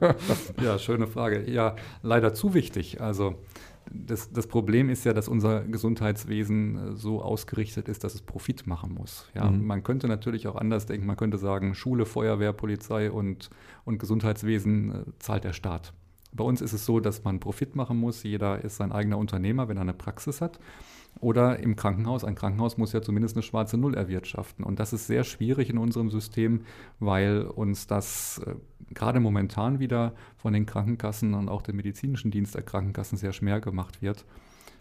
ja, schöne Frage. Ja, leider zu wichtig. Also das, das, Problem ist ja, dass unser Gesundheitswesen äh, so ausgerichtet ist, dass es Profit machen muss. Ja, mhm. Man könnte natürlich auch anders denken. Man könnte sagen, Schule, Feuerwehr, Polizei und, und Gesundheitswesen äh, zahlt der Staat. Bei uns ist es so, dass man Profit machen muss. Jeder ist sein eigener Unternehmer, wenn er eine Praxis hat. Oder im Krankenhaus. Ein Krankenhaus muss ja zumindest eine schwarze Null erwirtschaften. Und das ist sehr schwierig in unserem System, weil uns das äh, gerade momentan wieder von den Krankenkassen und auch dem medizinischen Dienst der Krankenkassen sehr schwer gemacht wird.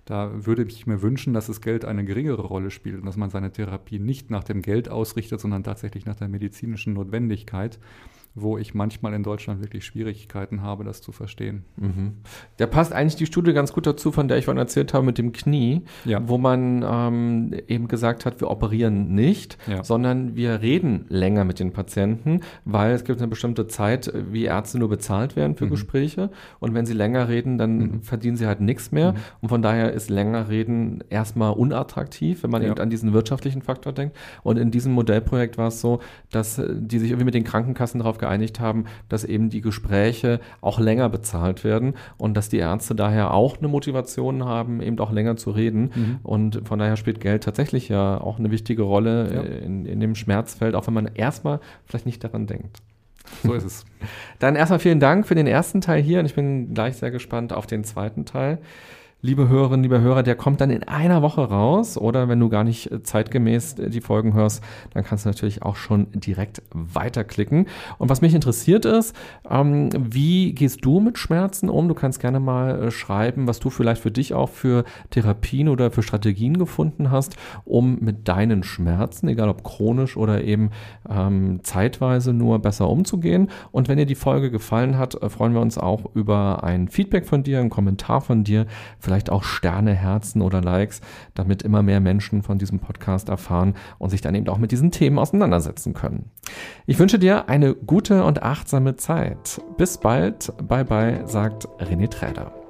Da würde ich mir wünschen, dass das Geld eine geringere Rolle spielt und dass man seine Therapie nicht nach dem Geld ausrichtet, sondern tatsächlich nach der medizinischen Notwendigkeit wo ich manchmal in Deutschland wirklich Schwierigkeiten habe, das zu verstehen. Mhm. Da passt eigentlich die Studie ganz gut dazu, von der ich vorhin erzählt habe mit dem Knie, ja. wo man ähm, eben gesagt hat, wir operieren nicht, ja. sondern wir reden länger mit den Patienten, weil es gibt eine bestimmte Zeit, wie Ärzte nur bezahlt werden für mhm. Gespräche und wenn sie länger reden, dann mhm. verdienen sie halt nichts mehr mhm. und von daher ist länger reden erstmal unattraktiv, wenn man ja. eben an diesen wirtschaftlichen Faktor denkt und in diesem Modellprojekt war es so, dass die sich irgendwie mit den Krankenkassen darauf geeinigt haben, dass eben die Gespräche auch länger bezahlt werden und dass die Ärzte daher auch eine Motivation haben, eben auch länger zu reden. Mhm. Und von daher spielt Geld tatsächlich ja auch eine wichtige Rolle ja. in, in dem Schmerzfeld, auch wenn man erstmal vielleicht nicht daran denkt. So ist es. Dann erstmal vielen Dank für den ersten Teil hier und ich bin gleich sehr gespannt auf den zweiten Teil liebe Hörerinnen, liebe Hörer, der kommt dann in einer Woche raus. Oder wenn du gar nicht äh, zeitgemäß äh, die Folgen hörst, dann kannst du natürlich auch schon direkt weiterklicken. Und was mich interessiert ist, ähm, wie gehst du mit Schmerzen um? Du kannst gerne mal äh, schreiben, was du vielleicht für dich auch für Therapien oder für Strategien gefunden hast, um mit deinen Schmerzen, egal ob chronisch oder eben ähm, zeitweise nur besser umzugehen. Und wenn dir die Folge gefallen hat, freuen wir uns auch über ein Feedback von dir, einen Kommentar von dir. Vielleicht vielleicht auch Sterne, Herzen oder Likes, damit immer mehr Menschen von diesem Podcast erfahren und sich dann eben auch mit diesen Themen auseinandersetzen können. Ich wünsche dir eine gute und achtsame Zeit. Bis bald. Bye bye, sagt René Träder.